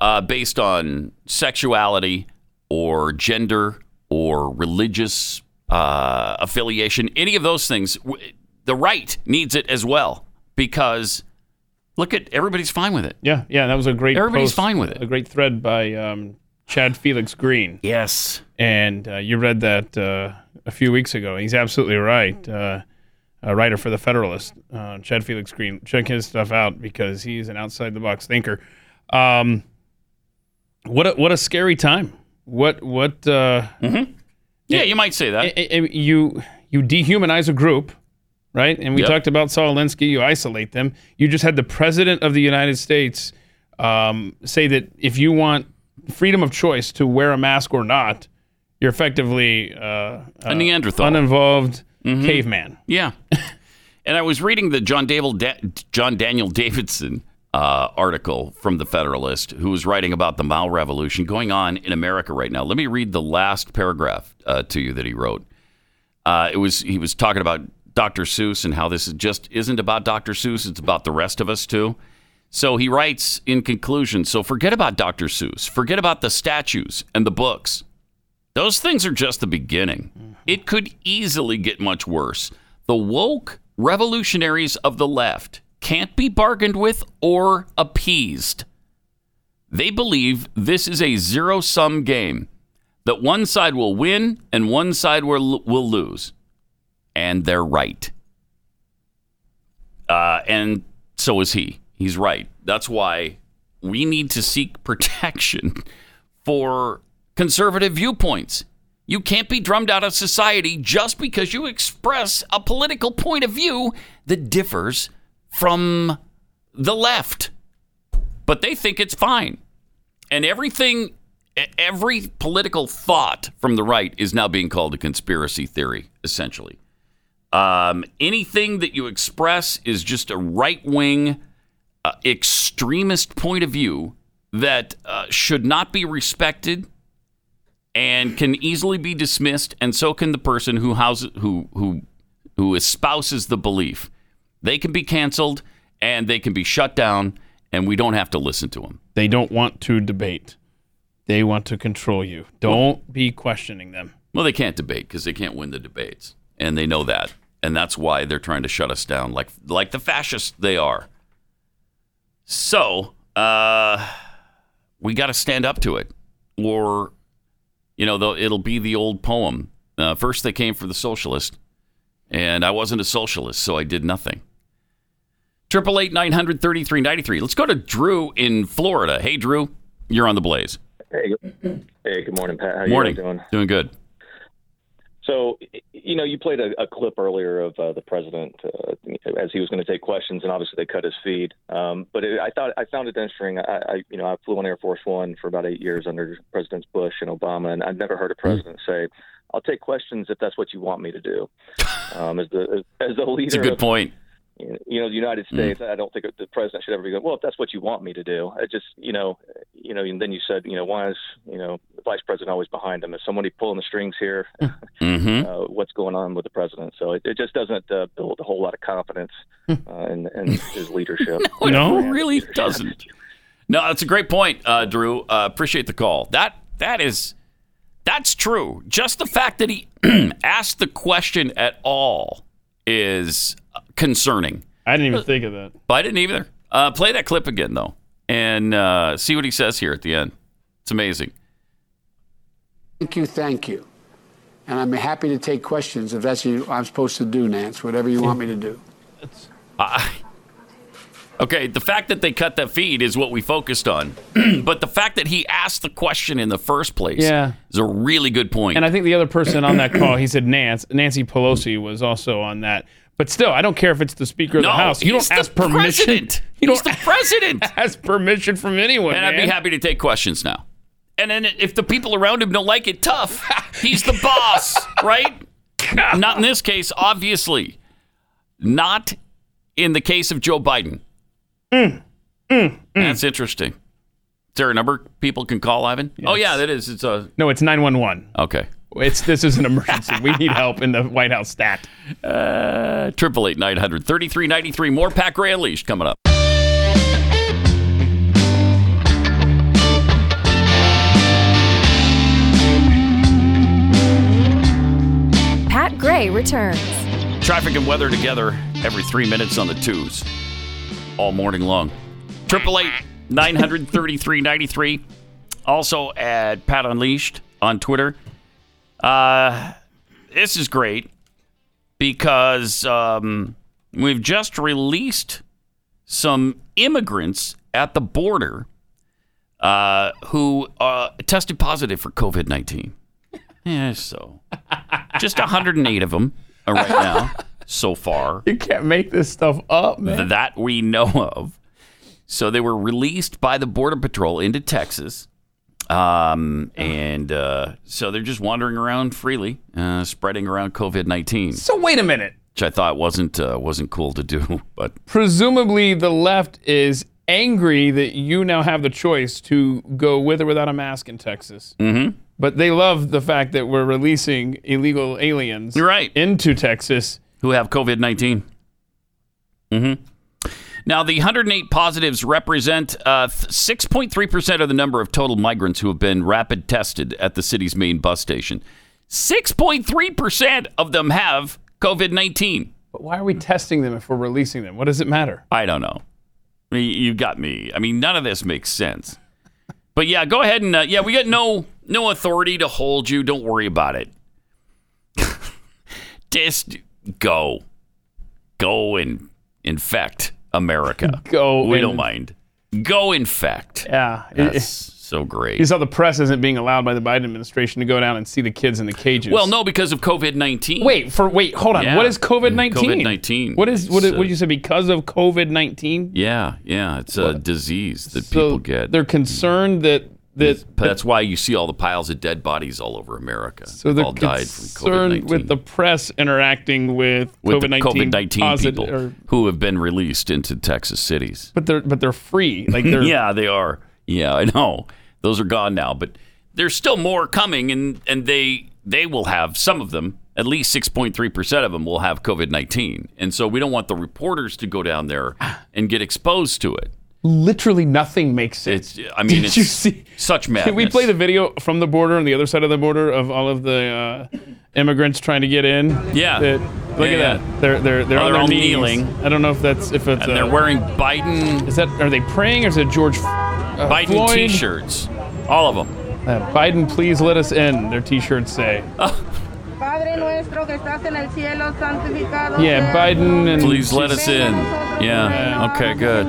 uh, based on sexuality or gender or religious uh, affiliation, any of those things. The right needs it as well because look at everybody's fine with it. Yeah, yeah, that was a great. Everybody's post, fine with it. A great thread by um, Chad Felix Greene. Yes, and uh, you read that uh, a few weeks ago. He's absolutely right. Uh, a writer for the Federalist, uh, Chad Felix Greene. Check his stuff out because he's an outside the box thinker. Um, what a, what a scary time. What what? Uh, Yeah, you might say that. I- I- you you dehumanize a group, right? And we Yep. talked about Saul Alinsky. You isolate them. You just had the president of the United States um, say that if you want freedom of choice to wear a mask or not, you're effectively uh, A Neanderthal. uninvolved Mhm. caveman. Yeah. and I was reading the John, Dable da- John Daniel Davidson uh, article from the Federalist, who was writing about the Mao Revolution going on in America right now. Let me read the last paragraph uh, to you that he wrote. Uh, it was he was talking about Dr. Seuss and how this is just isn't about Dr. Seuss; it's about the rest of us too. So he writes in conclusion. So forget about Dr. Seuss. Forget about the statues and the books. Those things are just the beginning. It could easily get much worse. The woke revolutionaries of the left can't be bargained with or appeased. They believe this is a zero sum game, that one side will win and one side will, will lose. And they're right. Uh, and so is he. He's right. That's why we need to seek *laughs* protection for conservative viewpoints. You can't be drummed out of society just because you express a political point of view that differs from the left. But they think it's fine. And everything, every political thought from the right is now being called a conspiracy theory, essentially. Um, anything that you express is just a right wing, uh, extremist point of view that uh, should not be respected and can easily be dismissed, and so can the person who houses, who who who espouses the belief. They can be canceled and they can be shut down, and we don't have to listen to them. They don't want to debate. They want to control you. Don't be questioning them. Well, they can't debate because they can't win the debates, and they know that. and that's why they're trying to shut us down, like like the fascists they are. So uh, we got to stand up to it, or you know, it'll be the old poem. Uh, first, they came for the socialist, and I wasn't a socialist, so I did nothing. Triple eight nine hundred thirty three ninety three. Let's go to Drew in Florida. Hey, Drew, you're on the blaze. Hey, good- hey, good morning, Pat. How Morning. you doing? Doing good. So, you know, you played a, a clip earlier of uh, the president uh, as he was going to take questions, and obviously they cut his feed. Um, but it, I thought I found it interesting. I, I, you know, I flew on Air Force One for about eight years under Presidents Bush and Obama, and I've never heard a president say, "I'll take questions if that's what you want me to do." *laughs* Um, as the as the leader, It's a good of, point. You know, the United States, I don't think the president should ever be going, well, if that's what you want me to do. I just, you know, you know, and then you said, you know, why is, you know, the vice president always behind him? Is somebody pulling the strings here? *laughs* Mm-hmm. Uh, what's going on with the president? So it, it just doesn't uh, build a whole lot of confidence uh, in, in his leadership. *laughs* No, it really doesn't. No, that's a great point, uh, Drew. Uh, appreciate the call. That that is that's true. Just the fact that he *clears throat* asked the question at all is concerning. I didn't even think of that. But I didn't either. Uh, play that clip again though, and uh, see what he says here at the end. It's amazing. Thank you, thank you. And I'm happy to take questions if that's what I'm supposed to do, Nance, whatever you want me to do. Uh, okay, the fact that they cut that feed is what we focused on, *clears throat* but the fact that he asked the question in the first place Yeah. is a really good point. And I think the other person on that call, he said Nance, Nancy Pelosi was also on that. But still, I don't care if it's the Speaker of the House. You don't ask permission. president. You He's don't the president. *laughs* ask permission from anyone. and I'd be happy to take questions now. And then if the people around him don't like it, tough. *laughs* He's the boss, *laughs* right? Not in this case, obviously. Not in the case of Joe Biden. Mm. Mm. Mm. That's interesting. Is there a number people can call, Ivan? Oh yeah, that is. It's a No, it's 911. okay. It's this is an emergency. we need help in the White House stat. Uh, Triple eight nine hundred thirty three ninety three. More Pat Gray Unleashed coming up. Pat Gray returns. Traffic and weather together every three minutes on the twos, all morning long. Triple eight nine hundred thirty three ninety three. Also at Pat Unleashed on Twitter. Uh, this is great because um, we've just released some immigrants at the border uh, who uh, tested positive for COVID nineteen. *laughs* Yeah, so just 108 of them right now so far *laughs* You can't make this stuff up, man. that we know of. So they were released by the Border Patrol into Texas. Um, and uh, so they're just wandering around freely, uh, spreading around COVID 19, So wait a minute. which I thought wasn't, uh, wasn't cool to do. *laughs* But Presumably, the left is angry that you now have the choice to go with or without a mask in Texas. Mhm. But they love the fact that we're releasing illegal aliens right. into Texas. who have COVID 19. Now, the 108 positives represent uh, 6.3% of the number of total migrants who have been rapid tested at the city's main bus station. 6.3% of them have COVID 19. But why are we testing them if we're releasing them? What does it matter? I don't know. I mean, You got me. I mean, none of this makes sense. But yeah, go ahead and uh, yeah, we got no no authority to hold you. Don't worry about it. *laughs* Just go, go and infect America. Go We and- don't mind. Go infect. Yeah. That's so great. You saw the press isn't being allowed by the Biden administration to go down and see the kids in the cages. Well, no, because of COVID nineteen. Wait for wait. Hold on. Yeah. What is COVID nineteen? COVID-19. What is what? It's, what did you say? Because of COVID nineteen, Yeah, yeah, it's a disease that people get. they're concerned that that that's why you see all the piles of dead bodies all over America. so they're all died from COVID concerned nineteen. with the press interacting with with COVID the nineteen COVID nineteen people or, who have been released into Texas cities. but they're but they're free. Like they're *laughs* yeah, they are. Yeah, I know. Those are gone now, but there's still more coming, and and they they will have some of them. At least six point three percent of them will have COVID nineteen, and so we don't want the reporters to go down there and get exposed to it. Literally nothing makes sense. It's, I mean, Did it's you see? such madness. Can we play the video from the border on the other side of the border of all of the uh, immigrants trying to get in? Yeah. That- look Yeah, at yeah. that. They're they're they're Oh, on they're all knees. kneeling. I don't know if that's if it's. And uh, they're wearing Biden Is that are they praying or is it George uh, Biden Floyd? T-shirts, all of them. Uh, Biden, please let us in. Their T-shirts say. *laughs* Padre nuestro que estás en el cielo, santificado Yeah, Biden and Please let us in. Yeah. Okay. Good.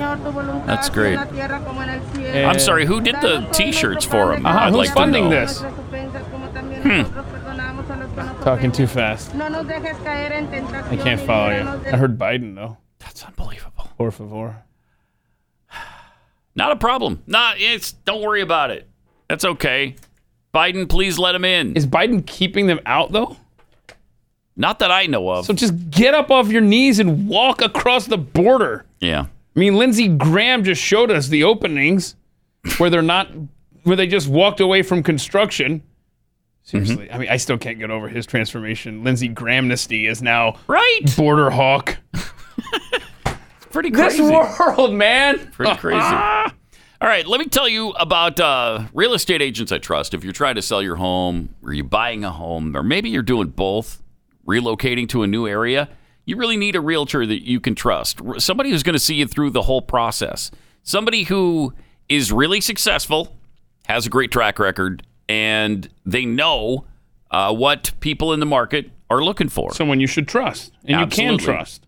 That's great. I'm sorry. Who did the T-shirts for him? Uh-huh, I'd who's like to funding know. this? Hmm. Talking too fast. No nos dejes caer en I can't follow you. I heard Biden though. That's unbelievable. Por favor. Not a problem. Not. It's. Don't worry about it. That's okay. Biden, please let him in. Is Biden keeping them out though? Not that I know of. So just get up off your knees and walk across the border. yeah. I mean, Lindsey Graham just showed us the openings where they're not, where they just walked away from construction. Seriously, I mean, I still can't get over his transformation. Lindsey Grahamnesty is now right border hawk. *laughs* Pretty crazy. This world, man. Pretty *laughs* crazy. All right, let me tell you about uh, real estate agents I trust. If you're trying to sell your home, or you're buying a home, or maybe you're doing both, relocating to a new area, you really need a realtor that you can trust. Somebody who's going to see you through the whole process. Somebody who is really successful, has a great track record, and they know uh, what people in the market are looking for. Someone you should trust, and you can trust.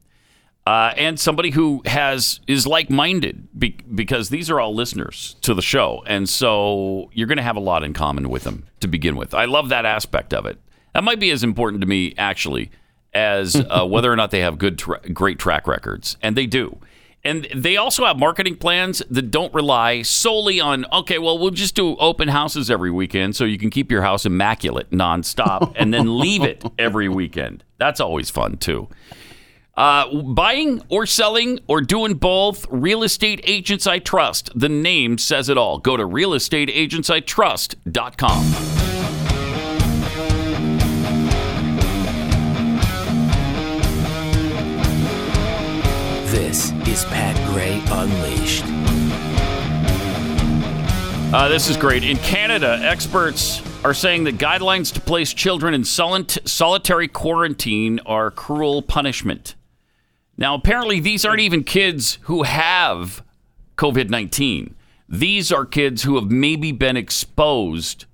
uh, and somebody who has is like-minded be- because these are all listeners to the show and so you're going to have a lot in common with them to begin with i love that aspect of it that might be as important to me actually as uh, *laughs* whether or not they have good tra- great track records and they do and they also have marketing plans that don't rely solely on okay well we'll just do open houses every weekend so you can keep your house immaculate nonstop *laughs* and then leave it every weekend that's always fun too uh, buying or selling or doing both, Real Estate Agents I Trust. The name says it all. Go to realestateagentsitrust.com. This is Pat Gray Unleashed. Uh, this is great. In Canada, experts are saying that guidelines to place children in solitary quarantine are cruel punishment. Now, apparently, these aren't even kids who have COVID 19. These are kids who have maybe been exposed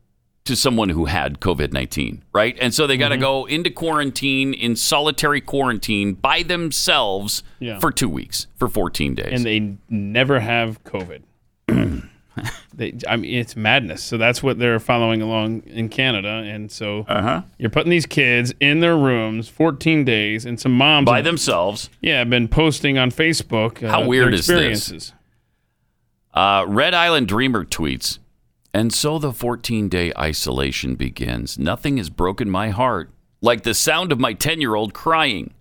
to someone who had COVID 19, right? And so they got to go into quarantine, in solitary quarantine by themselves Yeah. for two weeks, for 14 days. and they never have COVID. *clears throat* they, I mean, it's madness. So that's what they're following along in Canada, and so Uh-huh. you're putting these kids in their rooms 14 days, and some moms by have- themselves. Yeah, have been posting on Facebook. Uh, How their weird is this? Uh, Red Island Dreamer tweets, and so the 14 day isolation begins. Nothing has broken my heart like the sound of my 10 year old crying.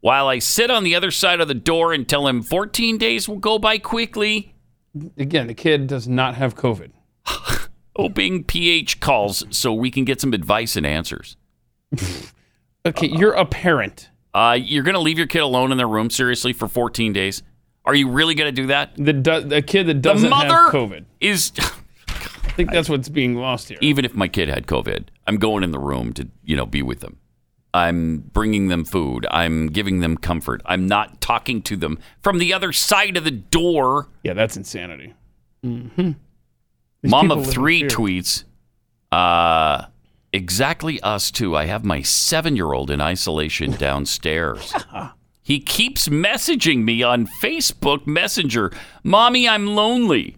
While I sit on the other side of the door and tell him 14 days will go by quickly, Again, the kid does not have COVID. *laughs* hoping PH calls so we can get some advice and answers. *laughs* Okay, you're a parent. Uh, you're going to leave your kid alone in their room, seriously, for 14 days? Are you really going to do that? The do, the kid that doesn't the mother have COVID. is. *laughs* I think that's what's being lost here. even if my kid had COVID, I'm going in the room to, you know, be with them. I'm bringing them food. I'm giving them comfort. I'm not talking to them from the other side of the door. Yeah, that's insanity. Mm-hmm. Mom of three tweets, uh, exactly us too. I have my seven year old in isolation *laughs* downstairs. he keeps messaging me on Facebook Messenger Mommy, I'm lonely.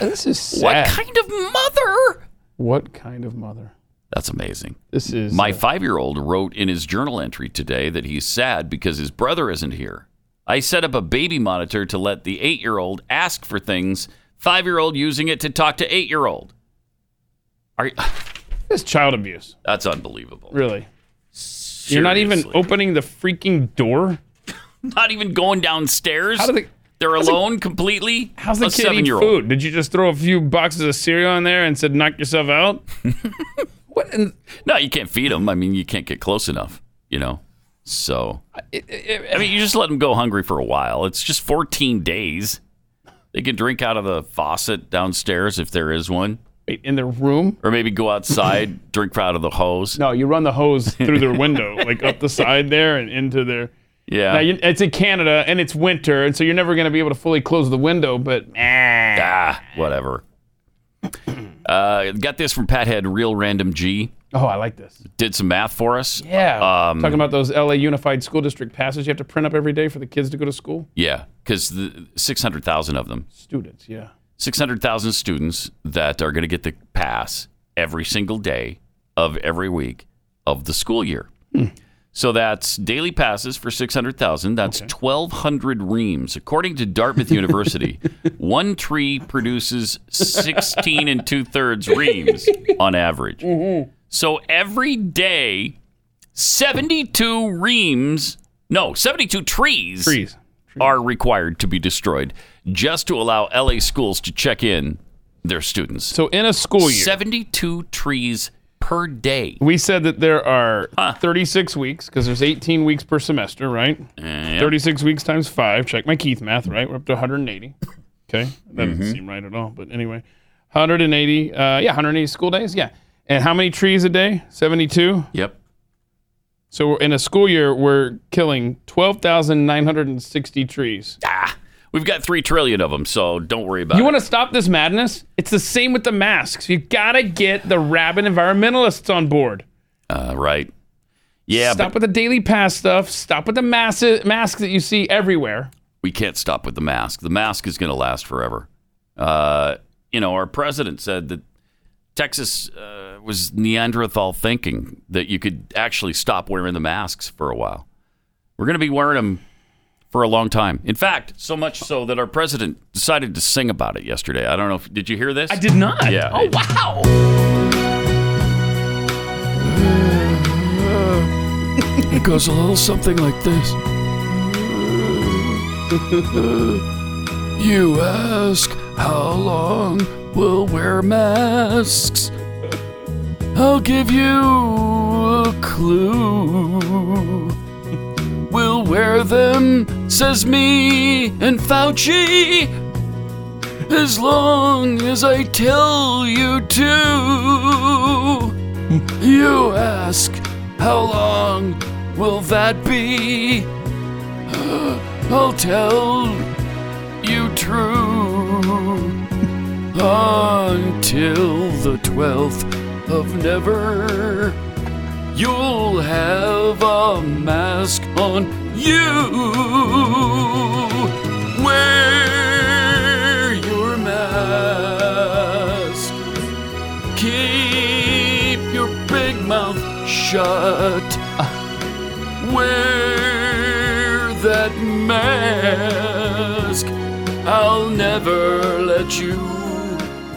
This is What kind of mother? What kind of mother? That's amazing. This is My uh, five year old wrote in his journal entry today that he's sad because his brother isn't here. I set up a baby monitor to let the eight year old ask for things, five year old using it to talk to eight year old. Are you... It's *sighs* child abuse. That's unbelievable. Really. You're not even opening the freaking door. *laughs* Not even going downstairs. How do they? They're how's alone completely. How's the a kid eat food? Did you just throw a few boxes of cereal in there and said knock yourself out? *laughs* what? In, No, you can't feed them. I mean, you can't get close enough. You know. So, I mean, you just let them go hungry for a while. It's just 14 days. They can drink out of the faucet downstairs if there is one. Wait, in their room? Or maybe go outside, *laughs* drink out of the hose. No, you run the hose through their window, *laughs* like up the side there and into their. Yeah. Now, you, it's in Canada and it's winter, and so you're never going to be able to fully close the window. But Ah, whatever. *clears throat* Uh, got this from Pathead Real Random G. oh, I like this. Did some math for us. Yeah. Um, Talking about those LA Unified School District passes you have to print up every day for the kids to go to school. Yeah, because 600,000 of them. Students, yeah. 600,000 students that are going to get the pass every single day of every week of the school year. So that's daily passes for 600,000. That's 1,200 reams. According to Dartmouth University, *laughs* one tree produces 16 and two thirds reams on average. Mm-hmm. So every day, 72 reams, no, 72 trees, Trees. are required to be destroyed just to allow LA schools to check in their students. So in a school year, 72 trees per day. we said that there are 36 weeks because there's 18 weeks per semester, right? Yep. 36 weeks times five. Check my Keith math, right? We're up to 180. Okay. That Mm-hmm. doesn't seem right at all. But anyway, 180. Uh, yeah, 180 school days. Yeah. And how many trees a day? 72. Yep. So in a school year, we're killing 12,960 trees. Ah, we've got 3 trillion of them, so don't worry about You it. You want to stop this madness? It's the same with the masks. You gotta get the rabid environmentalists on board. Uh, right. Yeah, stop with the daily pass stuff. Stop with the mass- masks that you see everywhere. we can't stop with the mask. The mask is going to last forever. Uh, you know, our president said that Texas uh, was Neanderthal thinking that you could actually stop wearing the masks for a while. We're going to be wearing them for a long time. In fact, so much so that our president decided to sing about it yesterday. I don't know if did you hear this? I did not. Yeah. Oh wow. *laughs* It goes a little something like this. *laughs* You ask how long we'll wear masks. I'll give you a clue. We'll wear them, says me and Fauci, as long as I tell you to. You ask, how long will that be? Uh, I'll tell you true *laughs* until the 12th of never. You'll have a mask on you. Wear your mask. Keep your big mouth shut. Wear that mask. I'll never let you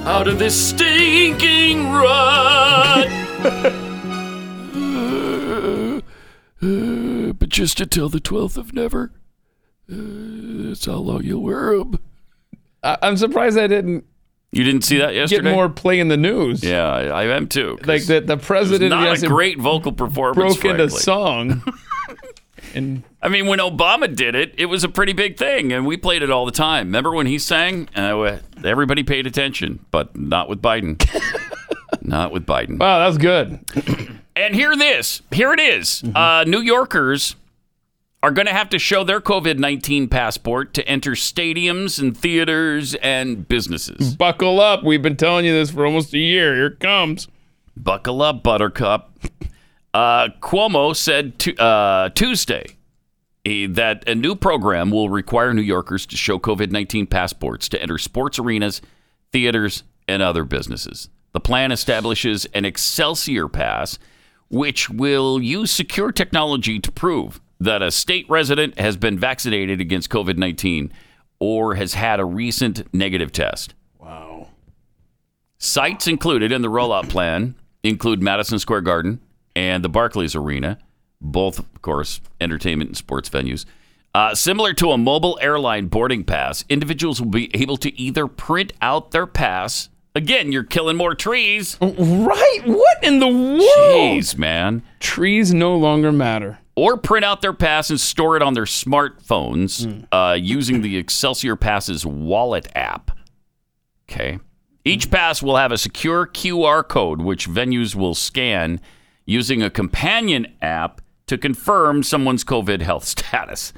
out of this stinking rut. *laughs* Uh, but just until the 12th of never. Uh, that's how long you'll wear them. I- I'm surprised I didn't You didn't see that yesterday. get yesterday? more play in the news. Yeah, I, I am too. Like that, the president not yes, a great vocal performance. broke into frankly. song. *laughs* and I mean, when Obama did it, it was a pretty big thing, and we played it all the time. Remember when he sang? Uh, everybody paid attention, but not with Biden. *laughs* not with Biden. wow, that's good. And hear this. Here it is. Uh, New Yorkers are going to have to show their COVID 19 passport to enter stadiums and theaters and businesses. Buckle up. We've been telling you this for almost a year. Here it comes. Buckle up, Buttercup. Uh, Cuomo said to, uh, Tuesday eh, that a new program will require New Yorkers to show COVID 19 passports to enter sports arenas, theaters, and other businesses. The plan establishes an Excelsior Pass, which will use secure technology to prove that a state resident has been vaccinated against COVID 19 or has had a recent negative test. Wow. Sites included in the rollout plan include Madison Square Garden and the Barclays Arena, both, of course, entertainment and sports venues. Uh, similar to a mobile airline boarding pass, individuals will be able to either print out their pass. Again, you're killing more trees. Right? What in the world? Jeez, man. Trees no longer matter. or print out their pass and store it on their smartphones uh, using the Excelsior Passes wallet app. Okay. Each pass will have a secure QR code, which venues will scan using a companion app to confirm someone's COVID health *laughs* status.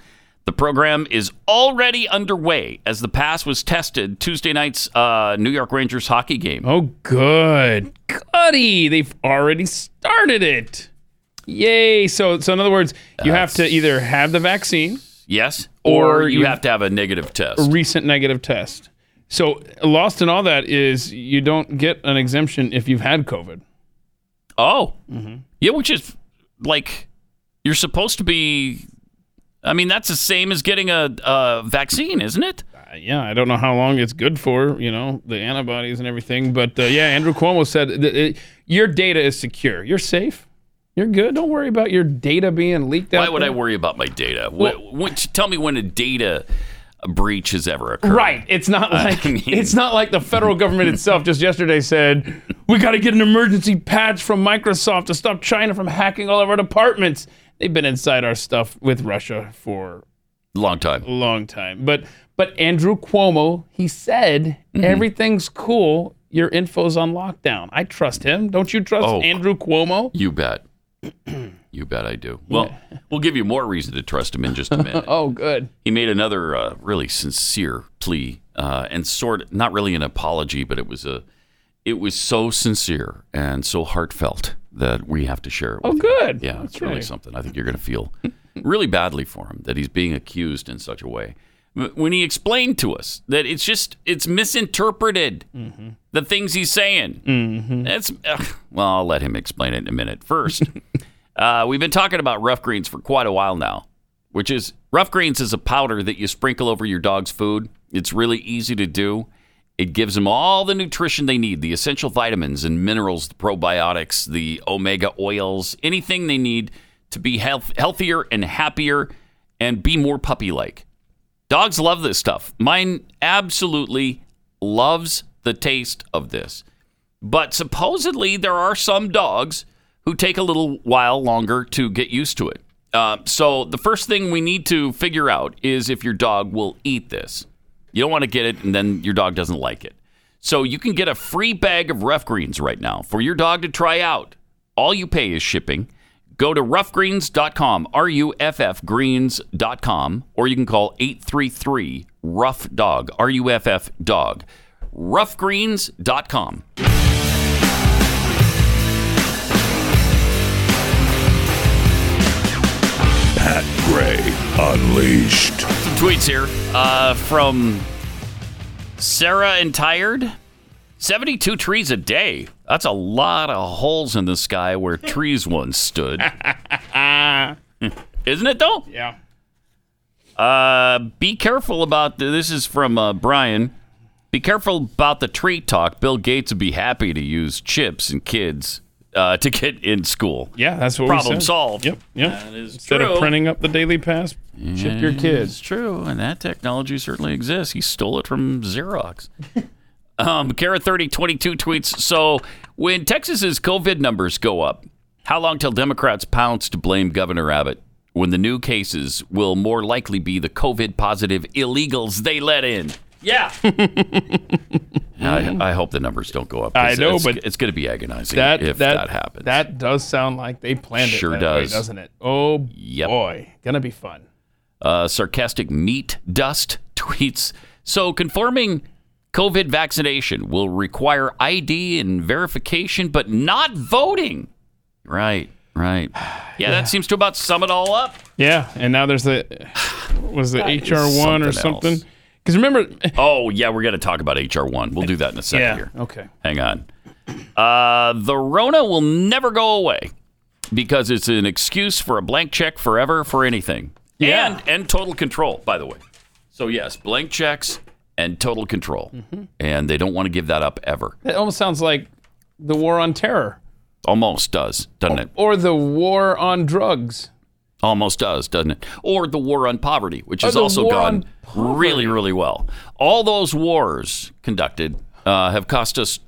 The program is already underway as the pass was tested Tuesday night's uh, New York Rangers hockey game. Oh, good. Goody. They've already started it. Yay. So, so in other words, you have to either have the vaccine, Yes, or, Or you you- have to have a negative test. a recent negative test. So, lost in all that is you don't get an exemption if you've had COVID. Oh, yeah, which is like you're supposed to be. I mean, that's the same as getting a, a vaccine, isn't it? Uh, yeah, I don't know how long it's good for, you know, the antibodies and everything. But uh, yeah, Andrew Cuomo said that it, your data is secure. You're safe. You're good. Don't worry about your data being leaked out. Why would I worry about my data? When- tell me when a data breach has ever occurred. Right. It's not I like mean- *laughs* it's not like the federal government itself just yesterday said we got to get an emergency patch from Microsoft to stop China from hacking all of our departments. They've been inside our stuff with Russia for Long time. long time. But but Andrew Cuomo, he said Mm-hmm. everything's cool. Your info's on lockdown. I trust him. Don't you trust Oh. Andrew Cuomo? You bet. *clears throat* you bet I do. Well, we'll give you more reason to trust him in just a *laughs* minute. Oh, good. he made another uh, really sincere plea uh, and sort not really an apology but it was a it was so sincere and so heartfelt that we have to share it Oh, with you. good. yeah it's really something i think you're going to feel really badly for him that he's being accused in such a way when he explained to us that it's just it's misinterpreted the things he's saying Mm-hmm. that's well i'll let him explain it in a minute first *laughs* uh, we've been talking about Ruff Greens for quite a while now which is Ruff Greens is a powder that you sprinkle over your dog's food. It's really easy to do. It gives them all the nutrition they need, the essential vitamins and minerals, the probiotics, the omega oils, anything they need to be health- healthier and happier and be more puppy like. Dogs love this stuff. Mine absolutely loves the taste of this. But supposedly there are some dogs who take a little while longer to get used to it. Uh, so the first thing we need to figure out is if your dog will eat this. You don't want to get it and then your dog doesn't like it. So you can get a free bag of Ruff Greens right now for your dog to try out. All you pay is shipping. Go to ruffgreens.com, R U F F greens.com, or you can call 833 Ruff Dog, R U F F Dog. Ruffgreens.com. Pat Gray Unleashed. Tweets here uh, from Sarah and Tired. 72 trees a day. That's a lot of holes in the sky where *laughs* trees once stood. *laughs* Isn't it, though? Yeah. Uh, be careful about the, this. Is from uh, Brian. Be careful about the tree talk. Bill Gates would be happy to use chips and kids uh, to get in school. Yeah, that's what Problem we said. solved. Yep. Yep. That is Instead true. of printing up the daily pass, chip your kids. It's true, and that technology certainly exists. He stole it from Xerox. *laughs* um, Kara thirty twenty two tweets. So when Texas's COVID numbers go up, how long till Democrats pounce to blame Governor Abbott? When the new cases will more likely be the COVID positive illegals they let in. Yeah. *laughs* I, I hope the numbers don't go up. 'cause I know, it's, but it's going to be agonizing That if that, that, happens. That does sound like they planned Sure it. that way, does. doesn't it? Oh Yep. boy, gonna be fun. uh, sarcastic meat dust *laughs* tweets. So confirming COVID vaccination will require ID and verification, but not voting. Right, right. *sighs* Yeah, that seems to about sum it all up. Yeah, and now there's the *sighs* was the HR one or something something. Because remember, *laughs* Oh, yeah, we're going to talk about HR one. We'll do that in a second yeah, here. okay. Hang on. Uh, the Rona will never go away because it's an excuse for a blank check forever for anything. Yeah. And, and total control, by the way. So, yes, blank checks and total control. Mm-hmm. And they don't want to give that up ever. It almost sounds like the war on terror Almost does, doesn't it? or the war on drugs. Almost does, doesn't it? Or the war on poverty, which has also gone really, really well. All those wars conducted uh, have cost us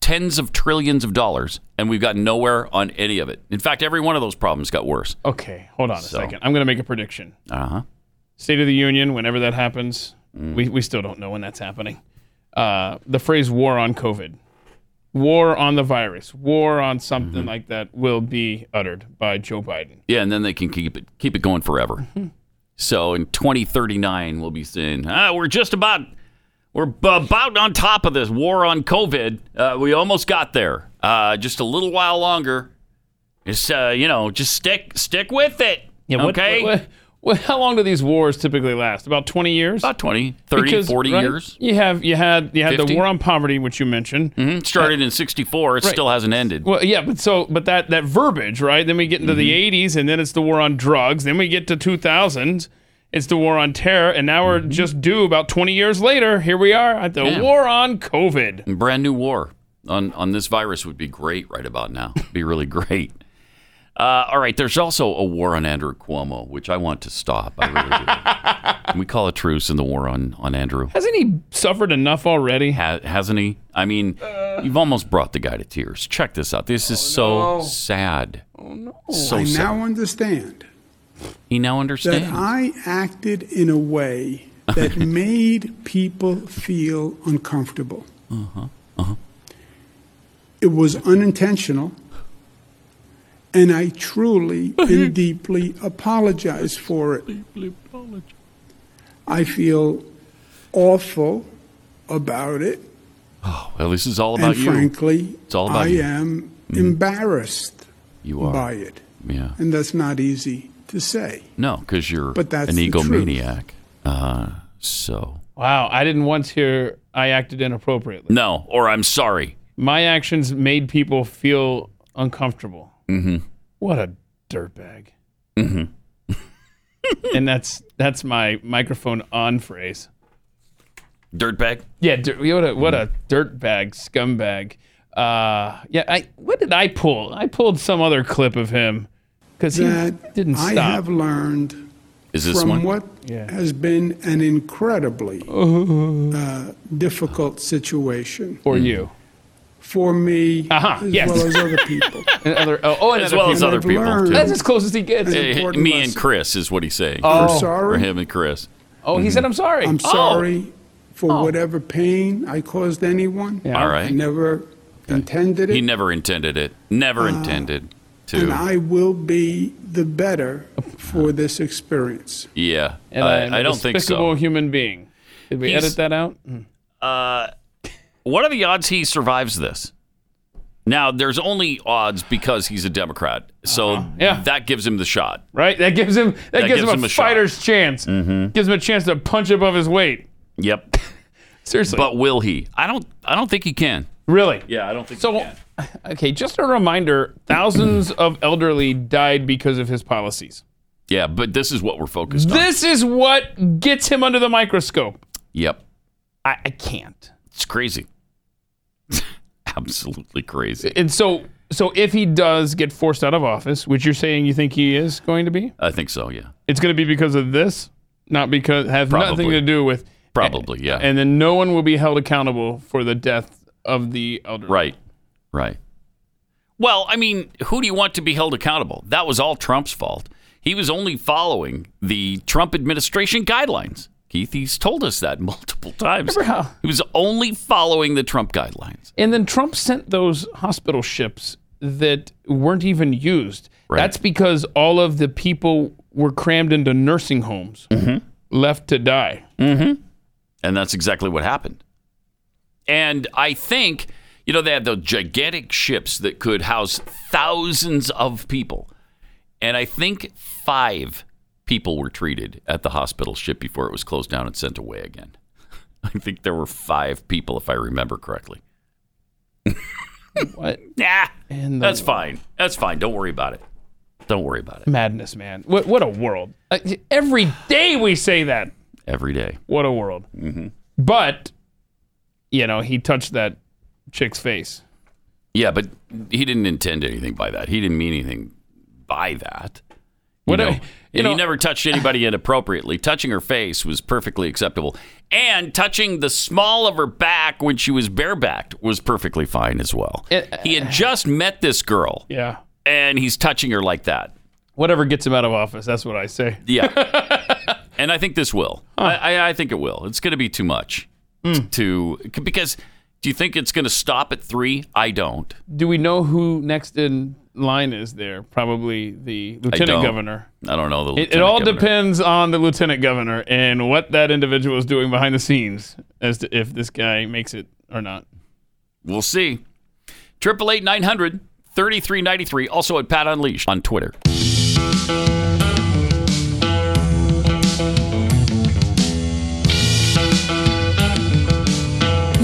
tens of trillions of dollars, and we've gotten nowhere on any of it. In fact, every one of those problems got worse. Okay, hold on a So- second. I'm going to make a prediction. Uh huh. State of the Union, whenever that happens, Mm. we, we still don't know when that's happening. Uh, the phrase war on COVID, war on the virus, war on something Mm-hmm. like that will be uttered by Joe Biden. Yeah, and then they can keep it keep it going forever. So in 2039, we'll be saying, ah, we're just about we're b- about on top of this war on COVID. Uh, we almost got there. Uh, just a little while longer. It's uh, you know, just stick stick with it. what- okay. what- what- how long do these wars typically last? About 20 years? About 20, 30, Because, 40 right, years. You have you had you had 50? the war on poverty, which you mentioned. Mhm. Started in 64. It Right. still hasn't ended. Well, yeah, but so but that that verbiage, right? Then we get into the Mm-hmm. 80s, and then it's the war on drugs. Then we get to 2000s. It's the war on terror, and now we're just due about 20 years later. Here we are at the Mm-hmm. Yeah. war on COVID. Brand new war on, on this virus would be great right about now. be really *laughs* great. Uh, all right, there's also a war on Andrew Cuomo, which I want to stop. I really do. *laughs* Can we call a truce in the war on, on Andrew? Hasn't he suffered enough already? Ha- hasn't he? I mean, you've almost brought the guy to tears. Check this out. This is so no. sad. Oh no! So I sad. now understand he now understands. that. I acted in a way that *laughs* made people feel uncomfortable. Uh-huh. Uh-huh. It was unintentional, and I truly and *laughs* deeply apologize for it. I feel awful about it, Oh, Well, this is all about and you. frankly, It's all about I you. am Mhm. embarrassed You are. by it. Yeah. And that's not easy to say. No, because you're But that's an egomaniac. Uh, so Wow, I didn't once hear I acted inappropriately. no, or I'm sorry. My actions made people feel uncomfortable. Mm-hmm. What a dirtbag. Mm-hmm. *laughs* and that's that's my microphone on phrase. Dirtbag. Yeah, dir- what a what a dirtbag, scumbag. Uh, yeah, I what did I pull? I pulled some other clip of him because he didn't stop. I have learned Is this from one? what Yeah. has been an incredibly uh, difficult situation for you, for me, Uh-huh, as yes. well as other people. *laughs* and other, oh, oh, and As other well as other I've people, learned- too. That's as close as he gets. An Eh, me lesson. and Chris is what he's saying. Oh. I'm sorry. For him and Chris. Oh, he said I'm sorry. I'm Oh. sorry for Oh. whatever pain I caused anyone. Yeah. All I right. never intended it. He never intended it. Never intended to. and I will be the better for this experience. yeah. And I'm I, a I don't think despicable so. human being. Did we He's- edit that out? Mm. Uh, what are the odds he survives this? Now, there's only odds because he's a Democrat, so Uh-huh. Yeah. that gives him the shot. Right? That gives him that, That gives, gives him him a, a shot. fighter's chance. Mhm. Gives him a chance to punch above his weight. Yep. *laughs* Seriously. But will he? I don't. I don't think he can. really? Yeah, I don't think So, he can. *laughs* okay, just a reminder thousands of elderly died because of his policies. Yeah, but this is what we're focused on. This is what gets him under the microscope. Yep. I, I can't. It's crazy. Absolutely crazy. And so, so if he does get forced out of office, which you're saying you think he is going to be, I think so. Yeah. it's going to be because of this, not because have nothing to do with Probably. Yeah. And then no one will be held accountable for the death of the elder. Right. Right. Well, I mean, who do you want to be held accountable? That was all Trump's fault. He was only following the Trump administration guidelines. Keith, he's told us that *laughs* multiple times. Remember how- He was only following the Trump guidelines. And then Trump sent those hospital ships that weren't even used. Right. That's because all of the people were crammed into nursing homes, left to die. Mm-hmm. And that's exactly what happened. And I think, you know, they had those gigantic ships that could house thousands of people. And I think five people were treated at the hospital ship before it was closed down and sent away again. *laughs* I think there were five people, if I remember correctly. What? *laughs* Nah, the that's fine. That's fine. Don't worry about it. Don't worry about it. madness, man. What, what a world. Every day we say that. Every day. What a world. Mm-hmm. But, you know, he touched that chick's face. Yeah, but he didn't intend anything by that. He didn't mean anything by that. What know, I- and you know- he never touched anybody *laughs* inappropriately. Touching her face was perfectly acceptable, and touching the small of her back when she was barebacked was perfectly fine as well. he had just met this girl, Yeah. and he's touching her like that. Whatever gets him out of office, that's what I say. Yeah, *laughs* and I think this will. I, I, I think it will. It's going to be too much Hmm. to because. Do you think it's going to stop at three? I don't. Do we know who next in line is there? Probably the lieutenant don't. governor. I don't know the. It, it all governor. depends on the lieutenant governor and what that individual is doing behind the scenes as to if this guy makes it or not. We'll see. Triple eight nine hundred thirty three ninety three. Also at Pat Unleashed on Twitter.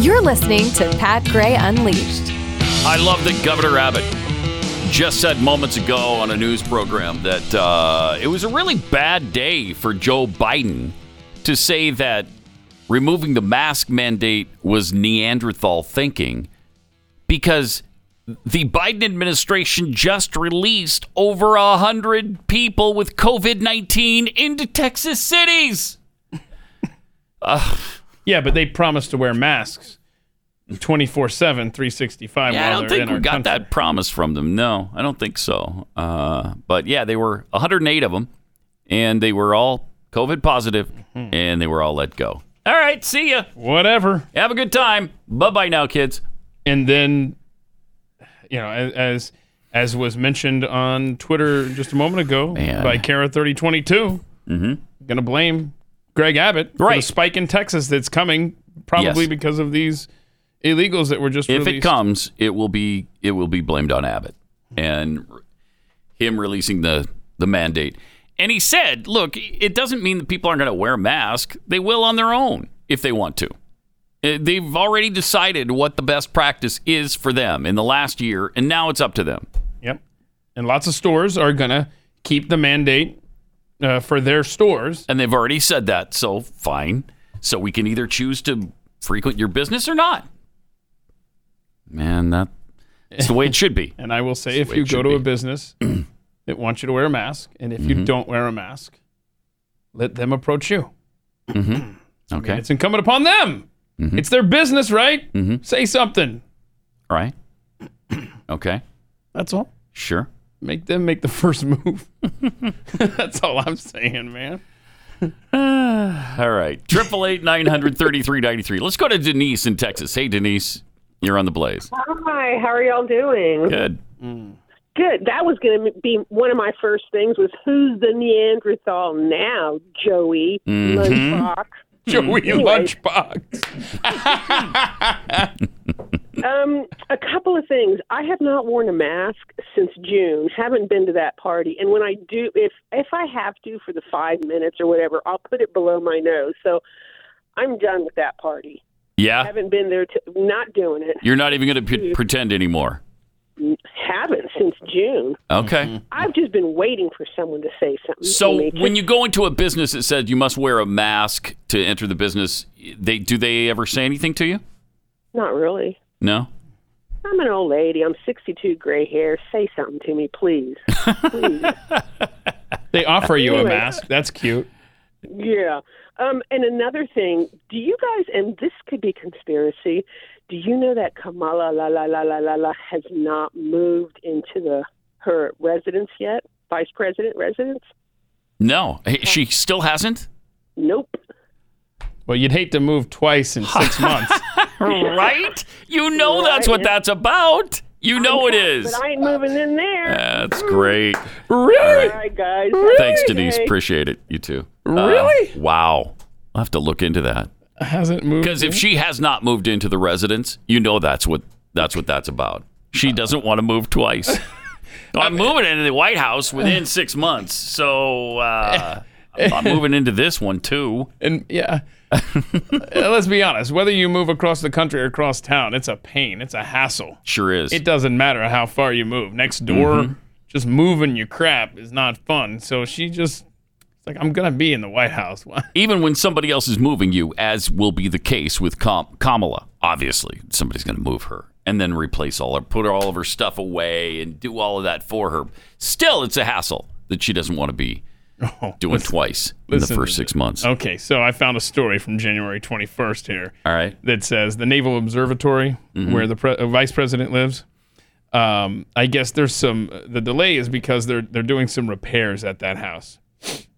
You're listening to Pat Gray Unleashed. I love that Governor Abbott just said moments ago on a news program that uh, it was a really bad day for Joe Biden to say that removing the mask mandate was Neanderthal thinking because the Biden administration just released over a hundred people with COVID nineteen into Texas cities. Uh, *laughs* Yeah, but they promised to wear masks 24 7, 365 Yeah, I don't think we got country. that promise from them. No, I don't think so. Uh, but yeah, they were 108 of them, and they were all COVID positive, Mm-hmm. and they were all let go. All right, see ya. Whatever. Have a good time. Bye bye now, kids. And then, you know, as as, as was mentioned on Twitter just a moment ago Man. by Kara3022, mm-hmm. going to blame Greg Abbott for the spike in Texas that's coming, probably Yes. because of these illegals that were just If it comes, it will be it will be blamed on Abbott and him releasing the the mandate. And he said, "Look, it doesn't mean that people aren't going to wear a mask. They will on their own if they want to. Uh, They've already decided what the best practice is for them in the last year, and now it's up to them." Yep. And lots of stores are going to keep the mandate uh, for their stores. And they've already said that, so fine. So we can either choose to frequent your business or not. Man, that it's the way it should be. *laughs* And I will say, That's if you go to a business *clears throat* that wants you to wear a mask, and if you Mhm. don't wear a mask, let them approach you. Mm-hmm. *clears throat* I mean, Okay. it's incumbent upon them. Mhm. It's their business, right? Mhm. Say something. Right. *clears throat* Okay. That's all. Sure. Make them make the *laughs* first move. *laughs* That's all I'm saying, man. *sighs* All right. Triple eight nine hundred thirty three ninety three. Let's go to Denise in Texas. Hey, Denise, you're on the blaze. Hi, how are y'all doing? Good. Good. That was going to be one of my first things was who's the Neanderthal now, Joey Mhm. Lunchbox. *laughs* Joey Lunchbox. *laughs* um, a couple of things. I have not worn a mask since June. Haven't been to that party, and when I do, if if I have to for the five minutes or whatever, I'll put it below my nose. So I'm done with that party. Yeah. Haven't been there. To, not doing it. You're not even going to p- mm. pretend anymore. Haven't since June. Okay. Mm-hmm. I've just been waiting for someone to say something. to So me. when you go into a business that says you must wear a mask to enter the business, they do they ever say anything to you? not really. No. I'm an old lady. I'm 62, gray hair. Say something to me, please. *laughs* please. They offer you a mask. That's cute. Yeah. Um, and another thing, do you guys, and this could be conspiracy, do you know that Kamala la la la la la la has not moved into the her residence yet? Vice president residence? No. She still hasn't? Nope. Well, you'd hate to move twice in six *laughs* months. right? You know that's what that's about. You know it is. But I ain't moving in there. That's great. Really? All right, guys. Thanks, Denise. Okay. Appreciate it. You too. Uh, Really? wow. I'll have to look into that. Hasn't moved. Because if she has not moved into the residence, you know that's what that's what that's about. She doesn't want to move twice. *laughs* I'm moving into the White House within six months, so uh, I'm *laughs* moving into this one too. And yeah, *laughs* Uh, let's be honest. Whether you move across the country or across town, it's a pain. It's a hassle. Sure is. It doesn't matter how far you move. Next door, Mhm. just moving your crap is not fun. So she just, it's like, I'm gonna be in the White House. *laughs* Even when somebody else is moving you, as will be the case with Kam- Kamala, obviously somebody's going to move her and then replace all her, put all of her stuff away and do all of that for her. Still, it's a hassle. that she doesn't want to be *laughs* doing listen- twice in the first six months. Okay, so I found a story from January 21st here. All right. That says the Naval Observatory, Mhm. where the pre- uh, vice president lives. Um, I guess there's some. The delay is because they're they're doing some repairs at that house.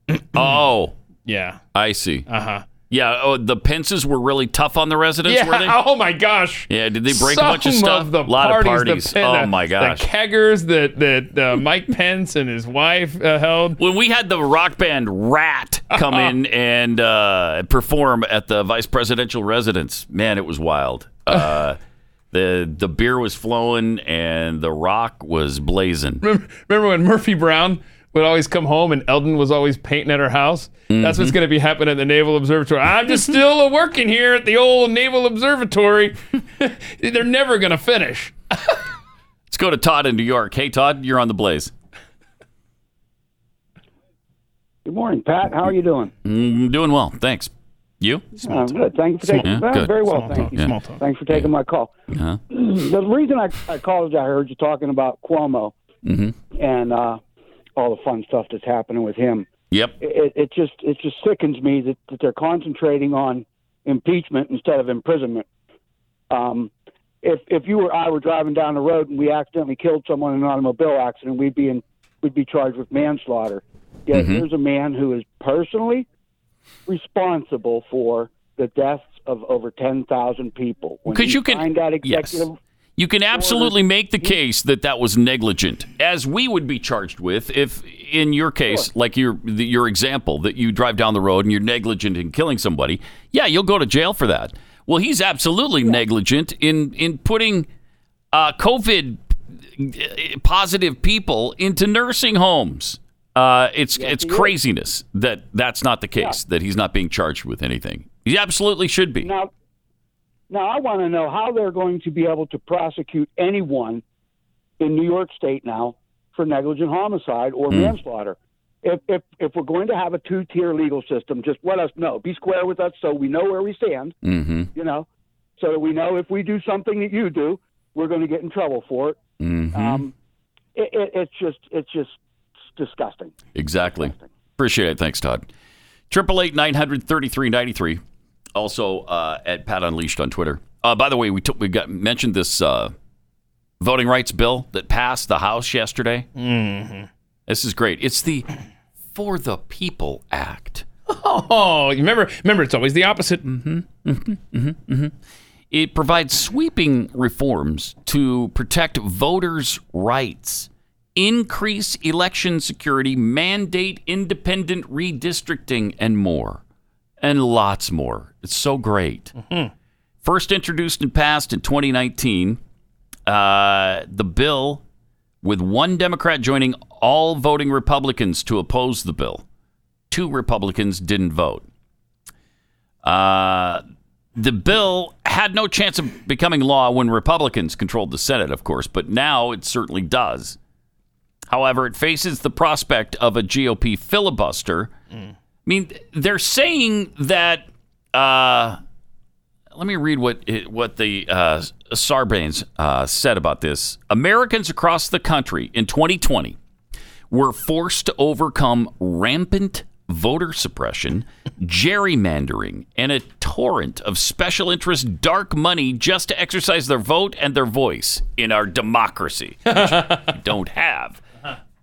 *clears throat* oh, Yeah. I see. Uh huh. Yeah. Oh, the Pences were really tough on the residents, Yeah. were they? *laughs* Oh my gosh. Yeah. Did they break Some a bunch of stuff? the a lot parties, of the parties. Pen- oh the- my gosh. The keggers that that uh, Mike Pence and his wife uh, held. when we had the rock band Ratt come in and uh, perform at the vice presidential residence, man, it was wild. *laughs* Uh, the the beer was flowing and the rock was blazing. Remember, remember when Murphy Brown would always come home and Eldin was always painting at her house? That's what's Mhm. going to be happening at the Naval Observatory. I'm just still working here at the old Naval Observatory. *laughs* They're never going to finish. Let's go to Todd in New York. Hey, Todd, you're on the blaze. Good morning, Pat. How are you doing? Mm, doing well, thanks. You? Uh, good. Thank you for Small- taking. Yeah, well, very well, Small thank talk, you. yeah. Small talk. Thanks for taking my call. Uh-huh. *clears throat* the reason I, I called is I heard you talking about Cuomo hmm and uh, all the fun stuff that's happening with him. Yep. It, it just it just sickens me that, that they're concentrating on impeachment instead of imprisonment. Um, if if you or I were driving down the road and we accidentally killed someone in an automobile accident, we'd be in we'd be charged with manslaughter. Yet Mhm. here's a man who is personally responsible for the deaths of over ten thousand people. Because you can- signed that yes. You can absolutely make the case that that was negligent, as we would be charged with if, in your case, like your the, your example, that you drive down the road and you're negligent in killing somebody. Yeah, you'll go to jail for that. Well, he's absolutely negligent in in putting uh, COVID positive people into nursing homes. Uh, it's it's he is. craziness that that's not the case. That he's not being charged with anything. He absolutely should be. Now, now I want to know how they're going to be able to prosecute anyone in New York State now for negligent homicide or Hmm. manslaughter. If, if if we're going to have a two tier legal system, just let us know. Be square with us so we know where we stand. Mm-hmm. You know, so that we know if we do something that you do, we're going to get in trouble for it. Mm-hmm. Um, it, it it's just it's just disgusting. Exactly. Appreciate it. Thanks, Todd. Triple eight nine hundred thirty three ninety three. Also uh, at Pat Unleashed on Twitter. Uh, by the way, we took we got mentioned this uh, voting rights bill that passed the House yesterday. Mm-hmm. This is great. It's the For the People Act. Oh, you remember? Remember, it's always the opposite. Mm-hmm. Mm-hmm. Mm-hmm. It provides sweeping reforms to protect voters' rights, increase election security, mandate independent redistricting, and more. And lots more. It's so great. First introduced and passed in 2019, uh, the bill, with one Democrat joining all voting Republicans to oppose the bill. Two Republicans didn't vote. Uh, the bill had no chance of becoming law when Republicans controlled the Senate, of course, but now it certainly does. However, it faces the prospect of a GOP filibuster. I mean, they're saying that. Uh, let me read what it, what the uh, Sarbanes uh, said about this. Americans across the country in 2020 were forced to overcome rampant voter suppression, gerrymandering, and a torrent of special interest dark money just to exercise their vote and their voice in our democracy, which we *laughs* don't have.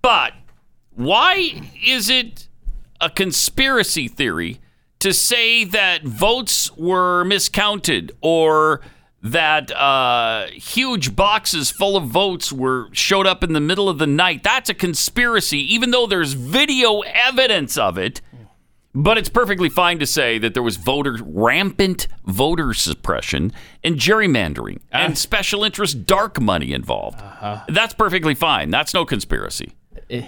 But why is it a conspiracy theory to say that votes were miscounted or that uh, huge boxes full of votes were showed up in the middle of the night? That's a conspiracy, even though there's video evidence of it. But it's perfectly fine to say that there was voter rampant voter suppression and gerrymandering ah. and special interest dark money involved. Uh-huh. That's perfectly fine. That's no conspiracy. Eh.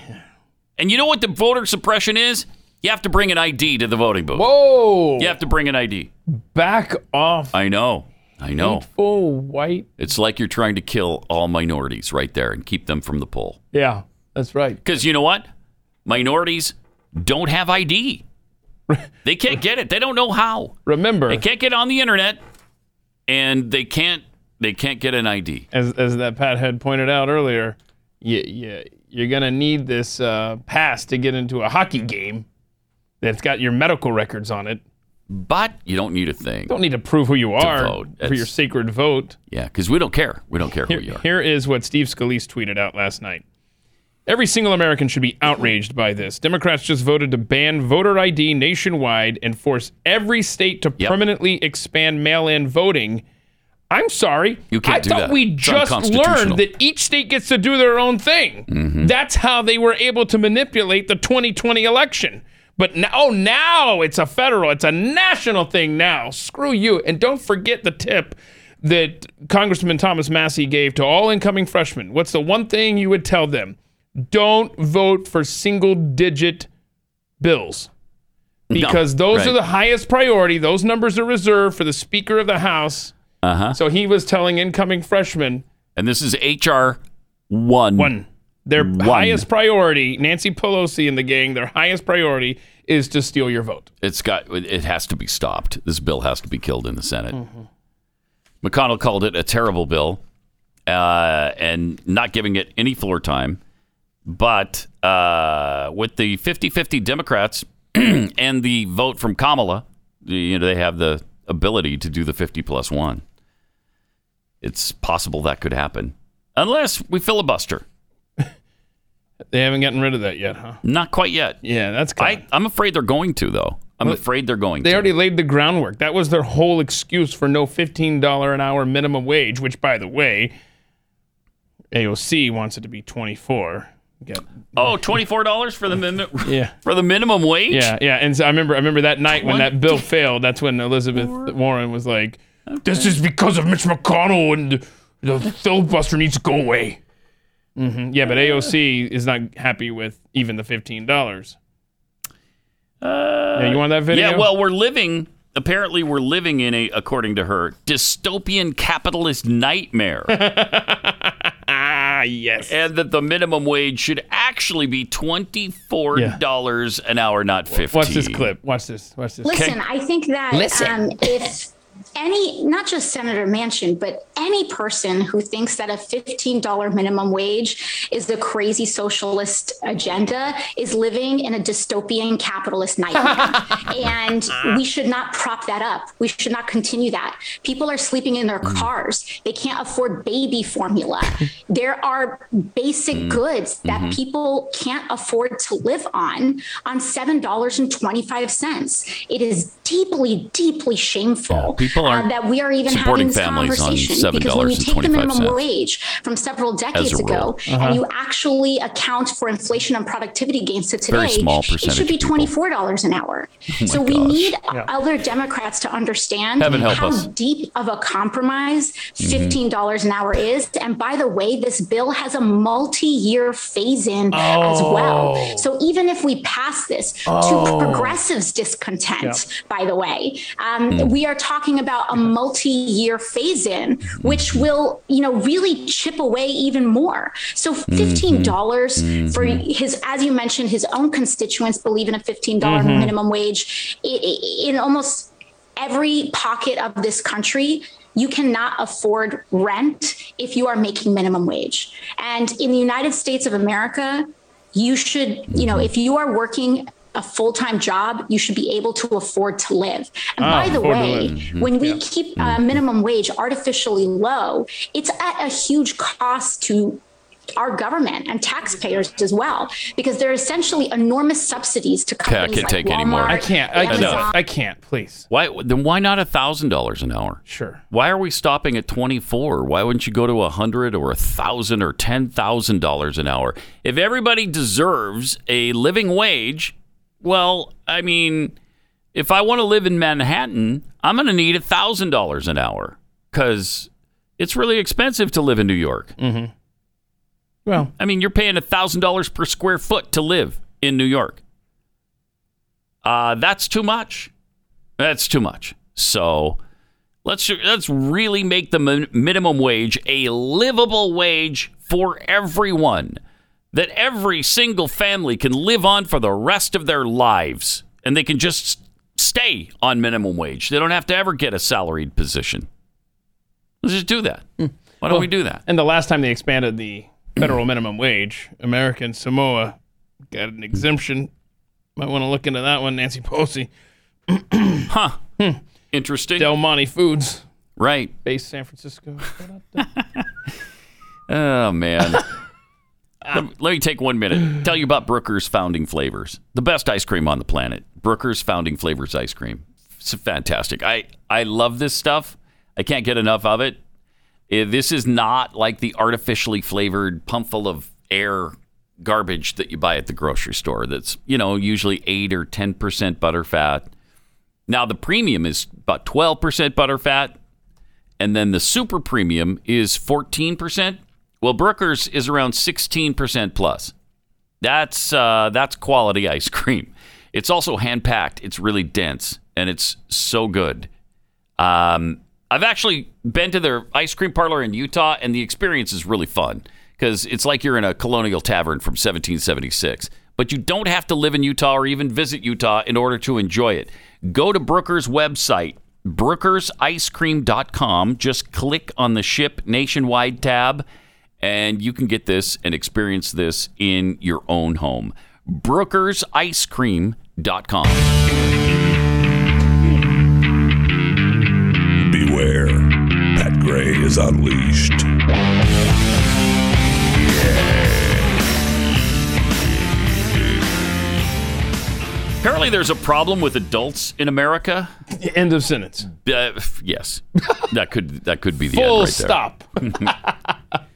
And you know what the voter suppression is? You have to bring an ID to the voting booth. Whoa! You have to bring an ID. Back off. I know. I know. Hateful white. It's like you're trying to kill all minorities right there and keep them from the poll. Yeah, that's right. Because you know what? Minorities don't have ID. *laughs* They can't get it. They don't know how. Remember, They can't get on the internet, and they can't. They can't get an ID. as as that Pat had pointed out earlier, you you you're gonna need this uh, pass to get into a hockey game that's got your medical records on it. But you don't need a thing. Don't need to prove who you are for your sacred vote. Yeah, because we don't care. We don't care who Here, you are. here is what Steve Scalise tweeted out last night. Every single American should be outraged by this. Democrats just voted to ban voter ID nationwide and force every state to permanently expand mail in voting. I'm sorry. You can't I do thought that. we It's just learned that each state gets to do their own thing. Mm-hmm. That's how they were able to manipulate the 2020 election. But now, oh, now it's a federal, it's a national thing now. Screw you. And don't forget the tip that Congressman Thomas Massie gave to all incoming freshmen. What's the one thing you would tell them? Don't vote for single digit bills. No, Because those right. are the highest priority. Those numbers are reserved for the Speaker of the House. Uh huh. So he was telling incoming freshmen And this is HR one. One. Their One. highest priority, Nancy Pelosi and the gang, their highest priority is to steal your vote. It's got. It has to be stopped. This bill has to be killed in the Senate. Mm-hmm. McConnell called it a terrible bill, uh, and not giving it any floor time. But uh, with the 50-50 Democrats *clears throat* and the vote from Kamala, you know they have the ability to do the 50 plus one. It's possible that could happen, unless we filibuster. They haven't gotten rid of that yet, huh? Not quite yet. Yeah, that's I, I'm afraid they're going to, though. I'm Well, afraid they're going to. They to. already laid the groundwork. That was their whole excuse for no $15 an hour minimum wage, which, by the way, AOC wants it to be 24. Get, Oh, $24 for the minimum *laughs* yeah. for the minimum wage? Yeah, yeah. And so I remember I remember that night when that bill failed, that's when Elizabeth Warren was like, This is because of Mitch McConnell and the filibuster needs to go away. Hmm Yeah, but AOC is not happy with even the fifteen dollars. yeah, you want that video? Yeah, well, we're living apparently we're living in a according to her dystopian capitalist nightmare. ah, *laughs* *laughs* yes. And that the minimum wage should actually be $24 an hour, not 50. Watch this clip. Watch this. Watch this. Listen, I think that Listen. um, if any, not just Senator Manchin, but any person who thinks that a $15 minimum wage is the crazy socialist agenda is living in a dystopian capitalist nightmare. *laughs* and we should not prop that up. We should not continue that. People are sleeping in their cars. They can't afford baby formula. *laughs* there are basic goods that Mm-hmm. people can't afford to live on on $7.25. It is deeply, deeply shameful people aren't uh, that we are even supporting having this families on conversation because when you take the minimum $7.25. wage from several decades ago Uh-huh. and you actually account for inflation and productivity gains to today, small it should be $24 an hour. *laughs* my so we need Yeah. other Democrats to understand help how us. deep of a compromise Mhm. $15 an hour is. And by the way, this bill has a multi-year phase-in as Oh. well. So even if we pass this Oh. to progressives' discontent, by the way, um, Hmm. we are talking about a multi-year phase-in, which will, you know, really chip away even more. So fifteen mm-hmm. dollars for mm-hmm. his, as you mentioned, his own constituents believe in a fifteen dollars Mhm. minimum wage. In almost every pocket of this country, you cannot afford rent if you are making minimum wage. And in the United States of America, you should, you know, mm-hmm. if you are working a full-time job, you should be able to afford to live. And Ah, by the way, live. Mhm. when we Yeah. keep uh, minimum wage artificially low, it's at a huge cost to our government and taxpayers as well, because they're essentially enormous subsidies to Okay, I can't like take Walmart, anymore. I can't. I can't. I can't. Please. Why then? Why not a thousand dollars an hour? Sure. Why are we stopping at twenty four? Why wouldn't you go to a hundred or a thousand or ten thousand dollars an hour? If everybody deserves a living wage, well, I mean, if I want to live in Manhattan, I'm going to need a thousand dollars an hour because it's really expensive to live in New York. Mm-hmm. Well, I mean, you're paying a thousand dollars per square foot to live in New York. Uh, that's too much. That's too much. So let's let's really make the min- minimum wage a livable wage for everyone that every single family can live on for the rest of their lives and they can just stay on minimum wage. They don't have to ever get a salaried position. Let's just do that. Hmm. Why don't Well, we do that? And the last time they expanded the federal minimum wage. American Samoa got an exemption. Might want to look into that one, Nancy Pelosi. *coughs* huh. Hmm. Interesting. Del Monte Foods, Right. based San Francisco. *laughs* *laughs* Oh man. Let, let me take one minute. *sighs* Tell you about Brooker's Founding Flavors, the best ice cream on the planet. Brooker's Founding Flavors ice cream. It's fantastic. I I love this stuff. I can't get enough of it. Eh, This is not like the artificially flavored pump full of air garbage that you buy at the grocery store. That's you know usually eight or ten percent butterfat. Now the premium is about twelve percent butterfat, and then the super premium is 14%. Well, Brooker's is around 16% plus. That's uh, that's quality *laughs* ice cream. It's also hand packed. It's really dense and it's so good. Um, I've actually been to their ice cream parlor in Utah, and the experience is really fun because it's like you're in a colonial tavern from 1776. But you don't have to live in Utah or even visit Utah in order to enjoy it. Go to Brooker's website, brookersicecream.com. Just click on the Ship Nationwide tab, and you can get this and experience this in your own home. brookersicecream.com. Beware. Pat Gray is unleashed. Apparently, there's a problem with adults in America. *laughs* End of sentence. Uh, yes, *laughs* that could that could be the Full end right there. stop. *laughs*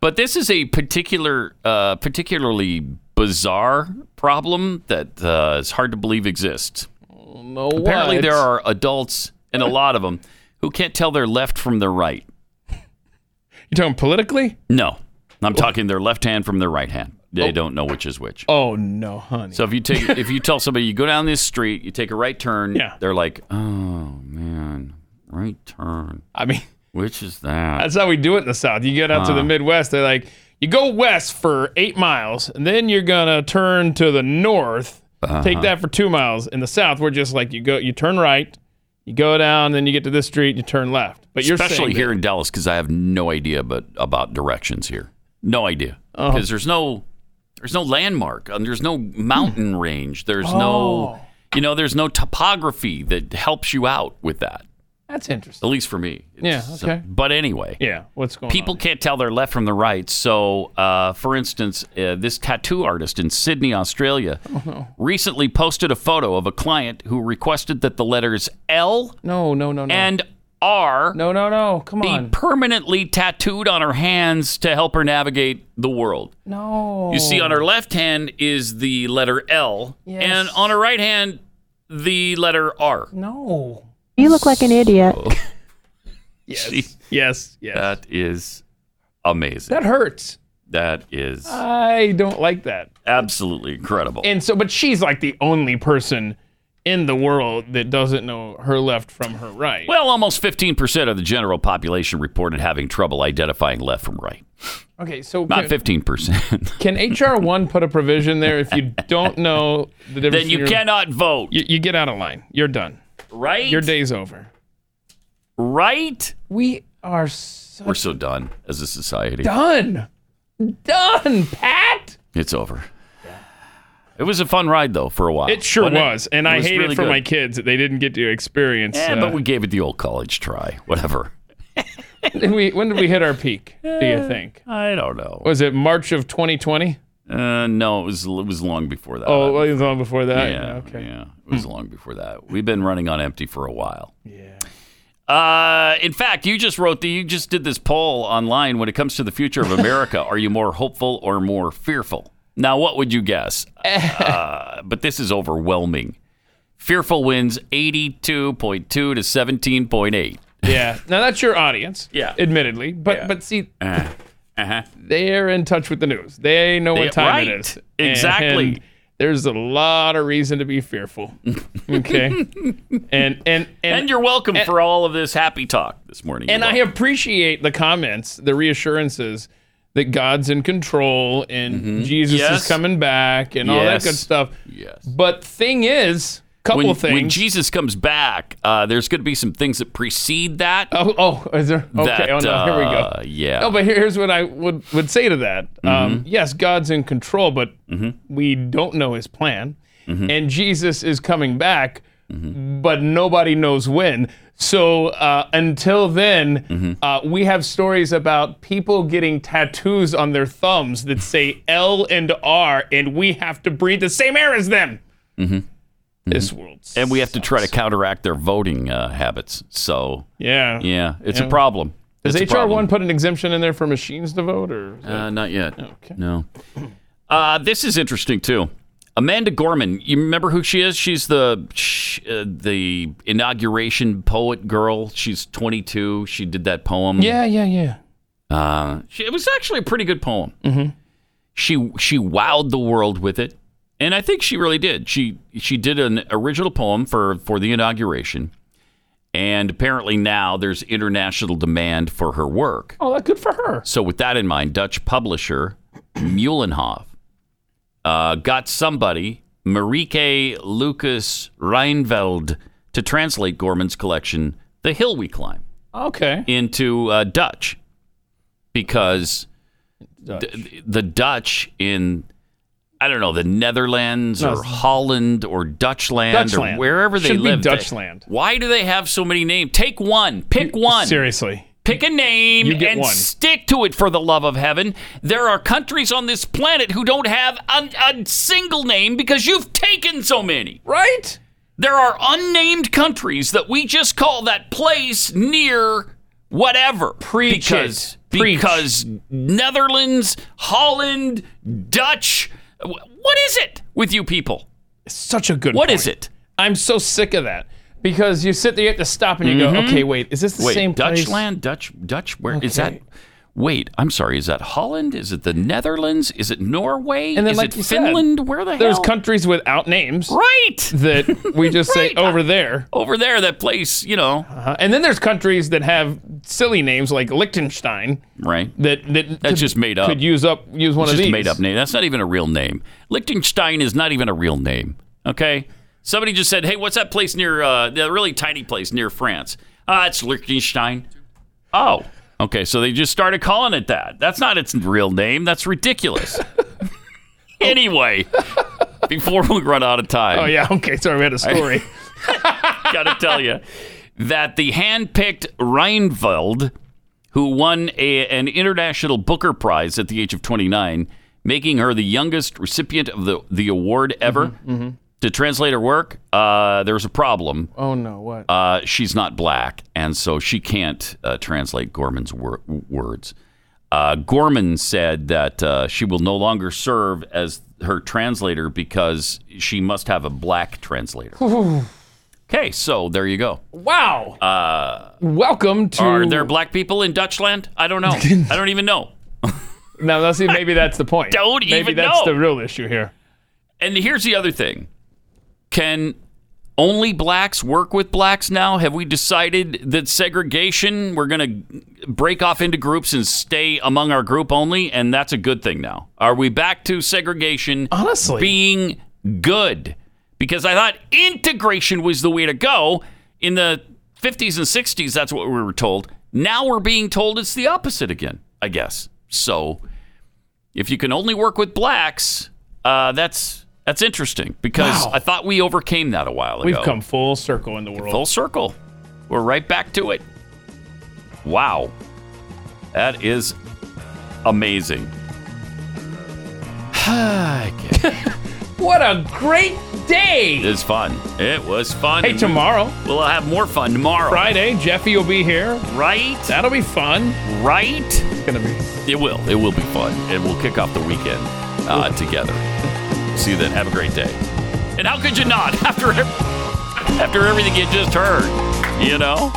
But this is a particular, uh, particularly bizarre problem that uh, is hard to believe exists. No, Apparently, what? there are adults, and a lot of them, who can't tell their left from their right. You talking politically? No, I'm talking their left hand from their right hand. They don't know which is which. Oh no, honey. So if you take, if you tell somebody you go down this street, you take a right turn, Yeah. they're like, oh man, right turn. I mean, which is that? That's how we do it in the South. You get out to the Midwest, they're like, you go west for eight miles, and then you're gonna turn to the north. Uh-huh. Take that for two miles. In the South, we're just like you go, you turn right, you go down, then you get to this street, you turn left. But you're especially here that- in Dallas because I have no idea but about directions here. No idea because there's no there's no landmark and there's no *clears throat* mountain range. There's Oh. no you know there's no topography that helps you out with that. That's interesting. At least for me. Yeah. So- Okay. but anyway. Yeah. What's going on? People can't tell their left from the right. So, uh, for instance, uh, this tattoo artist in Sydney, Australia, *laughs* Oh, no. recently posted a photo of a client who requested that the letters L No, no, no, no. and R no, no, no. Come be on. permanently tattooed on her hands to help her navigate the world. No. You see, on her left hand is the letter L, Yes. and on her right hand, the letter R. No. You look like an idiot. *laughs* Yes. *laughs* Yes. Yes. That is amazing. That hurts. That is I don't like that. absolutely incredible. And so, but she's like the only person in the world that doesn't know her left from her right. Well, almost 15% of the general population reported having trouble identifying left from right. Okay, so Not can, 15%. *laughs* can HR one put a provision there if you don't know the difference? then you your- cannot vote. You, you get out of line. You're done. Right? Your day's over. Right? We are so We're so done as a society. done. Done, Pat. It's over. It was a fun ride, though, for a while. It sure Wasn't it? was, and I was hate really it for good. my kids that they didn't get to experience. Yeah, uh, but we gave it the old college try. Whatever. *laughs* when we when did we hit our peak? Do you think? I don't know. Was it March of 2020? Uh, no, it was it was long before that. Oh, well, it was long before that. yeah, Okay. yeah, it was long before that. We've been running on empty for a while. Yeah. Uh, in fact, you just wrote the you just did this poll online. When it comes to the future of America, *laughs* are you more hopeful or more fearful? Now, what would you guess? *laughs* uh, but this is overwhelming. Fearful wins eighty-two point two to seventeen point eight. Yeah. Now that's your audience. *laughs* Yeah. Admittedly, but but see, Uh huh. they're in touch with the news. They know what time right. it is. Exactly. And there's a lot of reason to be fearful. *laughs* Okay. and and and, And, you're welcome for all of this happy talk this morning. and I appreciate the comments, the reassurances that God's in control and Jesus Mm-hmm. Yes. is coming back and all that good stuff. Yes. But thing is, Couple when, of When. Jesus comes back, uh, there's going to be some things that precede that. Oh, oh, is there? Okay. That, oh no, here we go. uh, yeah. No, but here's what I would would say to that. Um, Mhm. yes, God's in control, but Mm-hmm. we don't know His plan, and Jesus is coming back, Mm-hmm. but nobody knows when. So uh, until then, Mm-hmm. uh, we have stories about people getting tattoos on their thumbs that say L and R, and we have to breathe the same air as them. Mhm. This world, and we have to try to counteract their voting uh, habits. So Yeah. yeah, it's Yeah. a problem. Does It's a HR problem. one put an exemption in there for machines to vote, or? that- Uh, not yet. No. Uh, this is interesting too. Amanda Gorman, you remember who she is? She's the sh- uh, the inauguration poet girl. She's 22. She did that poem. yeah, yeah, yeah. Uh, she, it was actually a pretty good poem. Mm-hmm. She she wowed the world with it, and I think she really did. She she did an original poem for for the inauguration, and apparently now there's international demand for her work. Oh, that's good for her. So, with that in mind, Dutch publisher Meulenhoff uh, got somebody, Marieke Lucas Rijneveld, to translate Gorman's collection, The Hill We Climb, Okay. into uh, Dutch because d- the Dutch in. I don't know the Netherlands No, or Holland or Dutchland, Dutchland. or wherever they Should live. Dutchland. Why do they have so many names? Take one. Pick one. Seriously. Pick a name and one. stick to it for the love of heaven. There are countries on this planet who don't have a, a single name because you've taken so many. Right? There are unnamed countries that we just call that place near whatever. Preach because. Preach. because Netherlands, Holland, Dutch. Wh- What is it with you people? Such a good What point. is it? I'm so sick of that because you sit there, you have to stop and you go, Mhm. okay, wait, is this the Wait, same place? Dutchland, Dutch, Dutch. Where is Okay. that? Wait, I'm sorry. Is that Holland? Is it the Netherlands? Is it Norway? And then, is like it you said, Finland? Where the hell? There's hell? countries without names. Right. That we just *laughs* say over there. Over there, that place, you know. Uh, and then there's countries that have silly names like Liechtenstein Right. that that That's could- just made up. Could use up use one It's of just these. made up name. That's not even a real name. Liechtenstein is not even a real name. Okay. Somebody just said, "Hey, what's that place near uh, the really tiny place near France?" Ah, it's Liechtenstein. Oh, okay. So they just started calling it that. That's not its real name. That's ridiculous. *laughs* anyway, before we run out of time, Oh yeah, okay. Sorry, we had a story. *laughs* got to tell you that the hand-picked Reinfeld, who won a, an international Booker Prize at the age of 29, making her the youngest recipient of the, the award ever, mhm. to translate her work, uh, there's a problem. oh no, what? Uh, she's not black, and so she can't uh, translate Gorman's wor- words. Uh, Gorman said that uh, she will no longer serve as her translator because she must have a black translator. *laughs* Okay, so there you go. wow. Uh, Welcome to. are there black people in Dutchland? I don't know. *laughs* I don't even know. *laughs* Now, let's see. Maybe that's the point. Don't even maybe even that's know. the real issue here. And here's the other thing: Can only blacks work with blacks now? Have we decided that segregation? We're going to break off into groups and stay among our group only, and that's a good thing now. Are we back to segregation? Honestly. being good because I thought integration was the way to go in the 50s and 60s. That's what we were told. Now we're being told it's the opposite again. I guess so. If you can only work with blacks, uh, that's that's interesting because Wow. I thought we overcame that a while ago. We've come full circle in the world. full circle. We're right back to it. Wow, that is amazing. *sighs* *laughs* I get it. What a great day! It's fun. It was fun. Hey, tomorrow, We'll have more fun tomorrow. Friday, Jeffy will be here. Right? That'll be fun. Right? It's gonna be. It will. It will be fun. And we'll kick off the weekend uh, together. See you then. Have a great day. And how could you not *laughs* after after everything you just heard? You know?